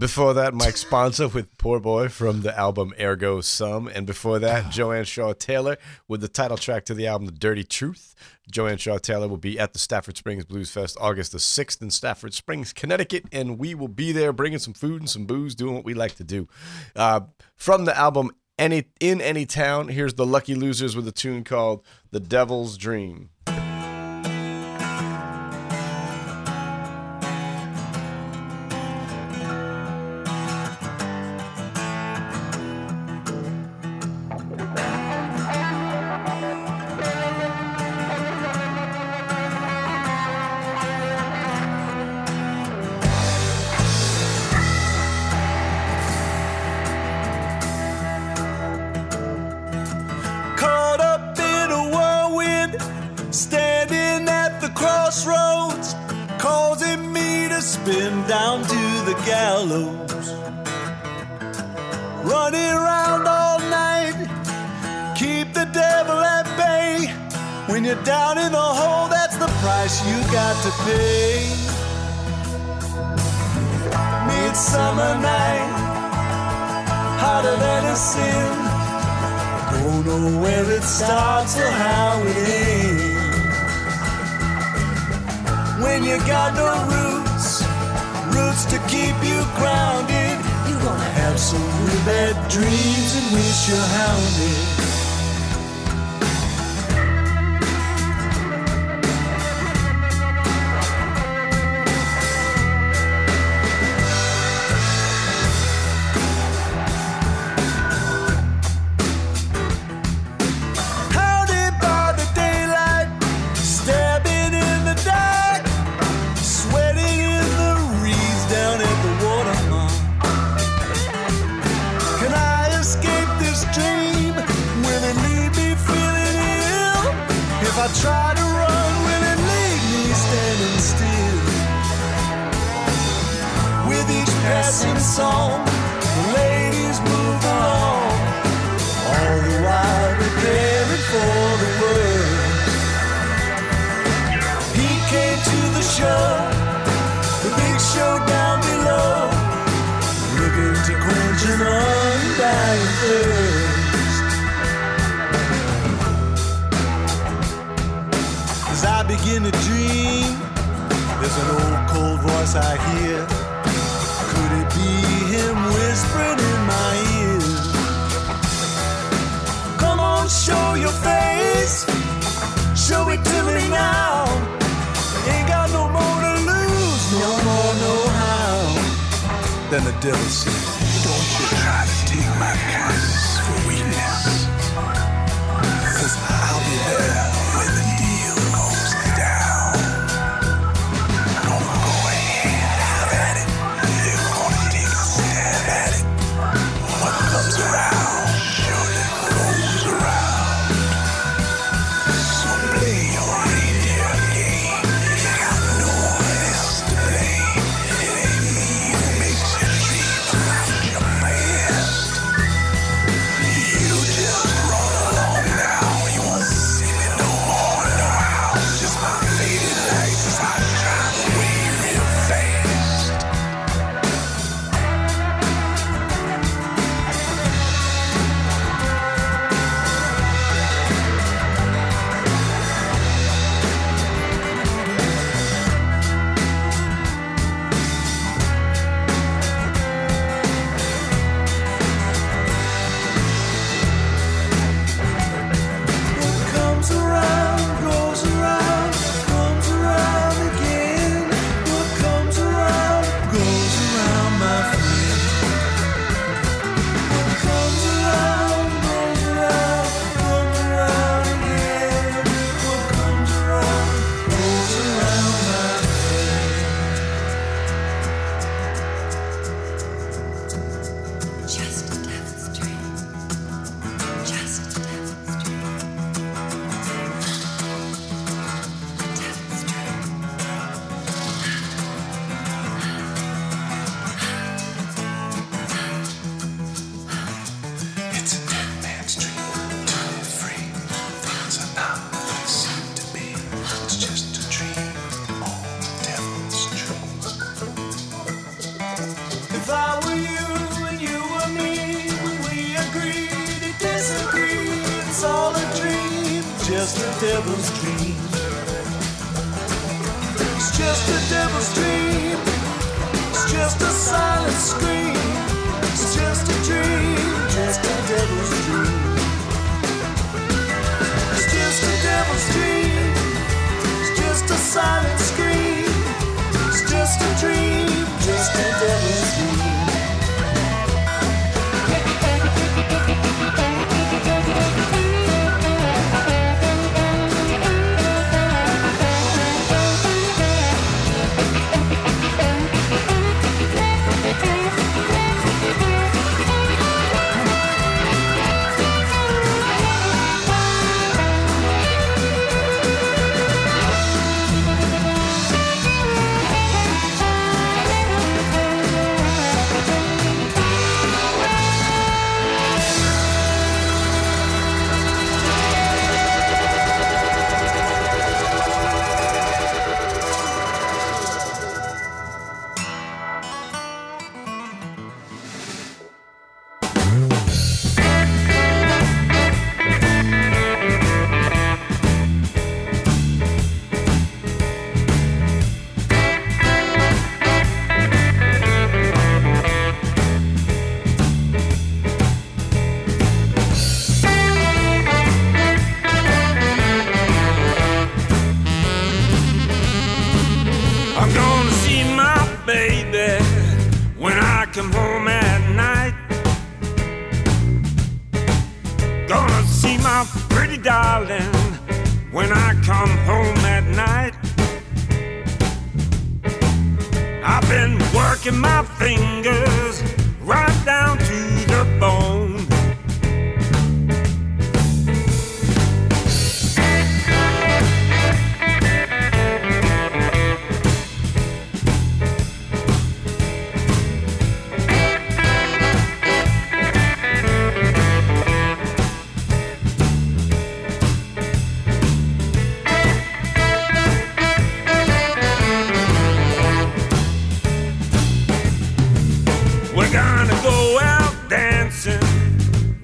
Before that, Mike Sponza with Poor Boy from the album Ergo Sum. And before that, ah. Joanne Shaw Taylor with the title track to the album The Dirty Truth. Joanne Shaw Taylor will be at the Stafford Springs Blues Fest August the 6th in Stafford Springs, Connecticut. And we will be there bringing some food and some booze, doing what we like to do. Uh, from the album any in any town here's the lucky losers with a tune called the devil's dream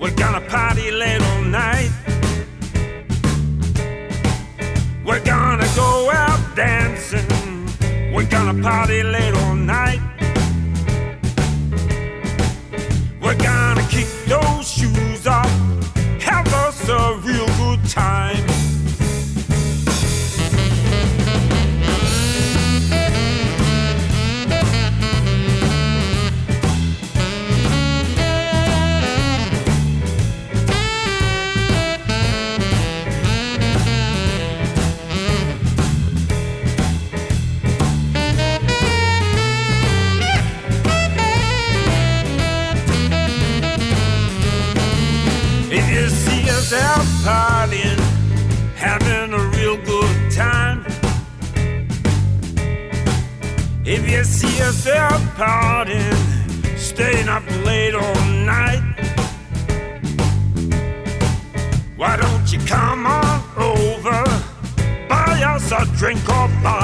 We're gonna party late all night. We're gonna go out dancing. We're gonna party late all night. We're gonna kick those shoes off. Have us a real good time. staying up late all night? Why don't you come on over? Buy us a drink or buy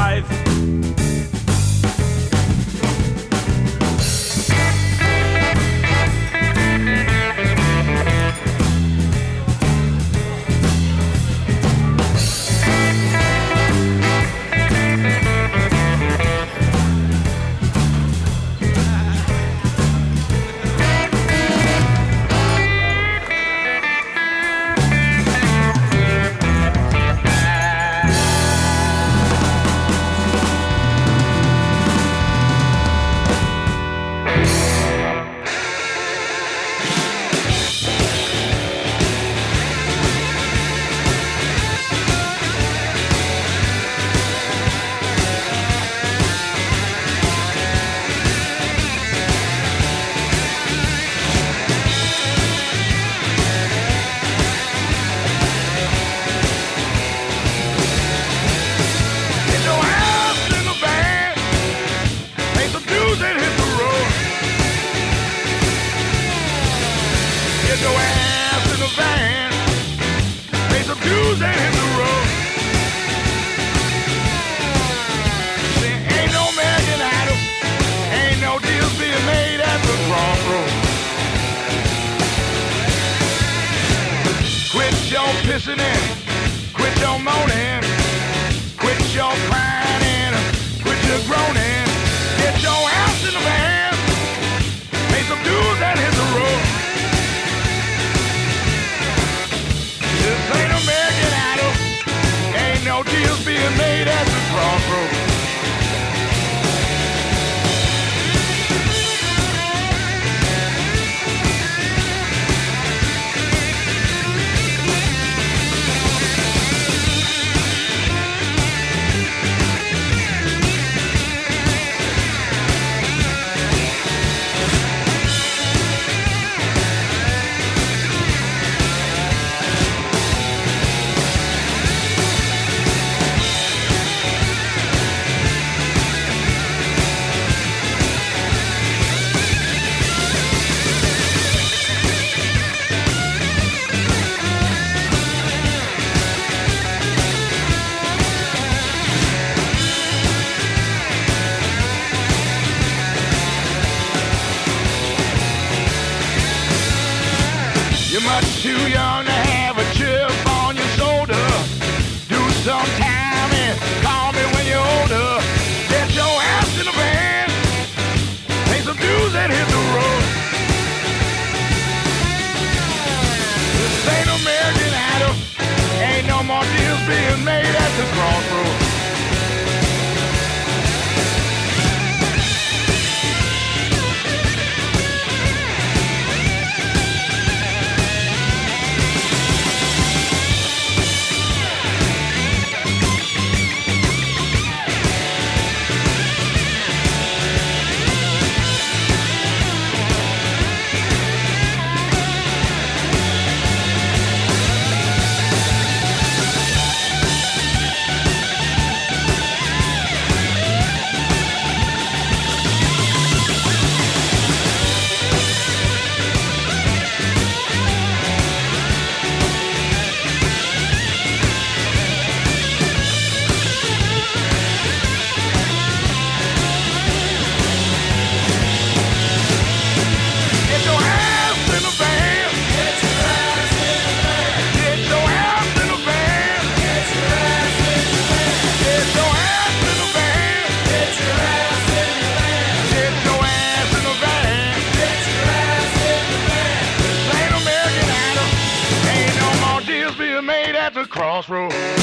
being made at the crossroads. Crossroads.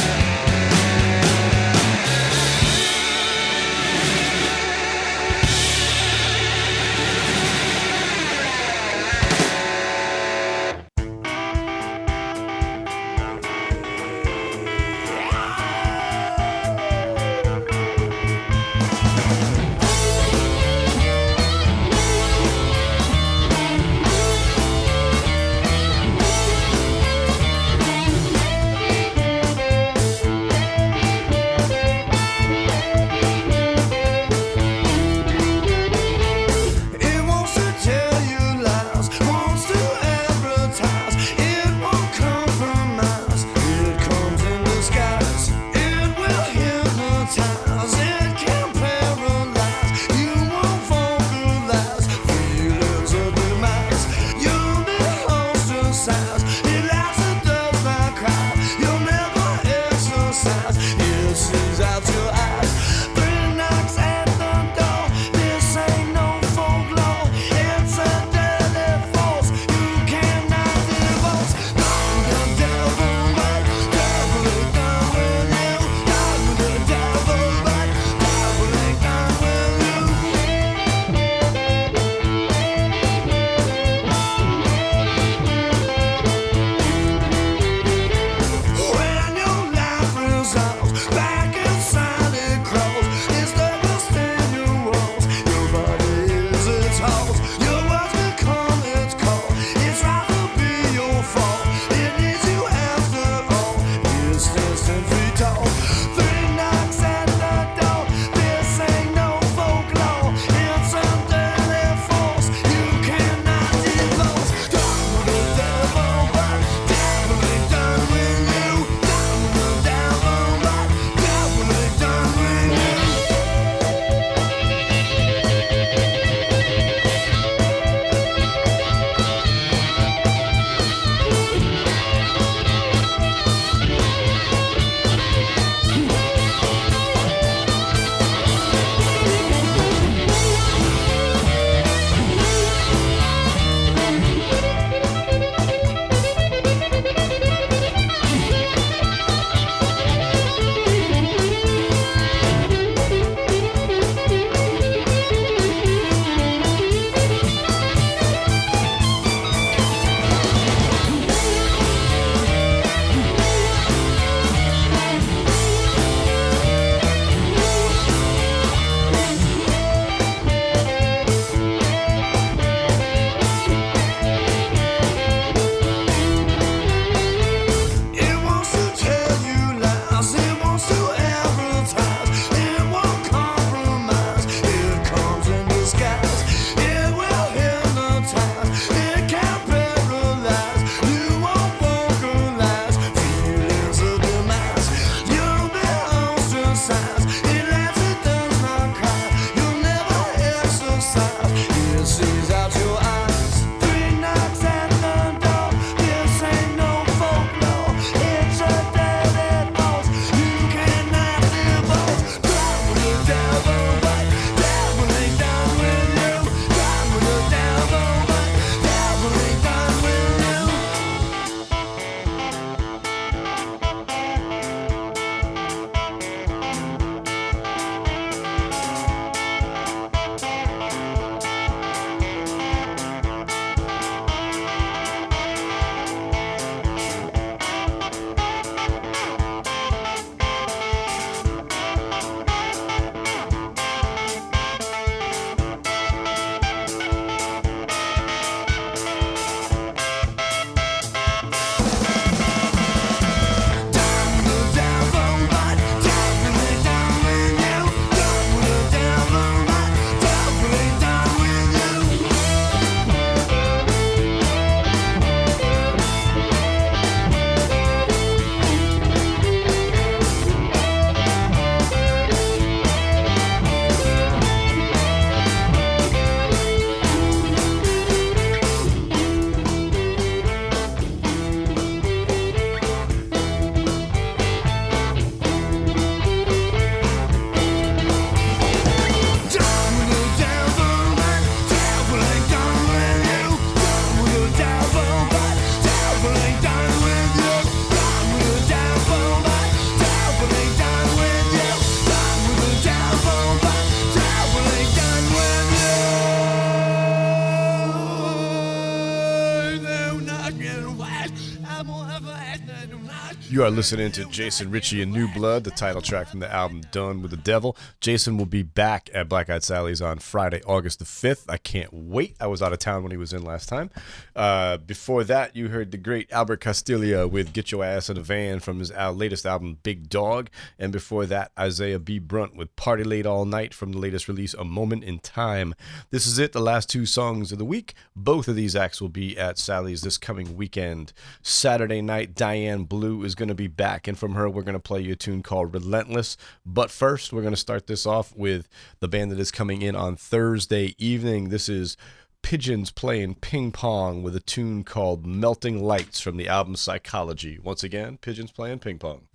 Are listening to Jason Ricci and New Blood, the title track from the album Done with the Devil. Jason will be back at Black Eyed Sally's on Friday, August the 5th. I can't wait. I was out of town when he was in last time. Uh, before that, you heard the great Albert Castiglia with Get Your Ass in a Van from his latest album, Big Dog. And before that, Isaiah B. Brunt with Party Late All Night from the latest release, A Moment in Time. This is it, the last two songs of the week. Both of these acts will be at Sally's this coming weekend. Saturday night, Diane Blue is going to be back, and from her, we're going to play you a tune called Relentless. But first, we're going to start this off with the band that is coming in on Thursday evening. This is Pigeons playing ping pong with a tune called Melting Lights from the album Psychology. Once again, Pigeons playing ping pong.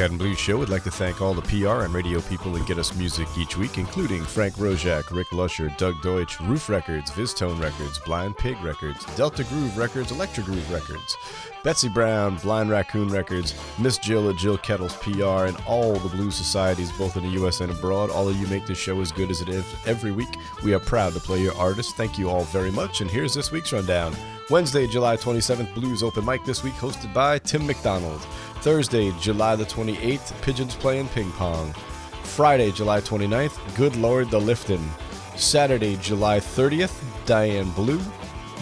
Eyed and Blues Show would like to thank all the PR and radio people that get us music each week, including Frank Roszak, Rick Lusher, Doug Deutsch, Ruf Records, VizzTone Records, Blind Pig Records, Delta Groove Records, Electro Groove Records, Betsy Brown, Blind Raccoon Records, Miss Jill at Jill Kettles PR, and all the blues societies, both in the U.S. and abroad. All of you make this show as good as it is every week. We are proud to play your artists. Thank you all very much. And here's this week's rundown. Wednesday, July 27th, Blues Open Mic this week, hosted by Tim McDonald. Thursday, July the 28th, Pigeons playing ping pong. Friday, July 29th, Good Lord the Liftin'. Saturday, July 30th, Diane Blue.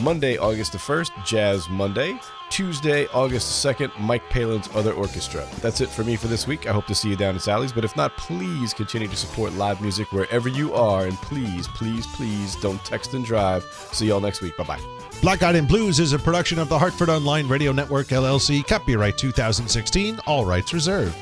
Monday, August the 1st, Jazz Monday. Tuesday, August the 2nd, Mike Palin's Other Orchestra. That's it for me for this week. I hope to see you down at Sally's, but if not, please continue to support live music wherever you are, and please, please, please don't text and drive. See y'all next week. Bye bye. Black Eyed and Blues is a production of the Hartford Online Radio Network LLC. Copyright 2016. All rights reserved.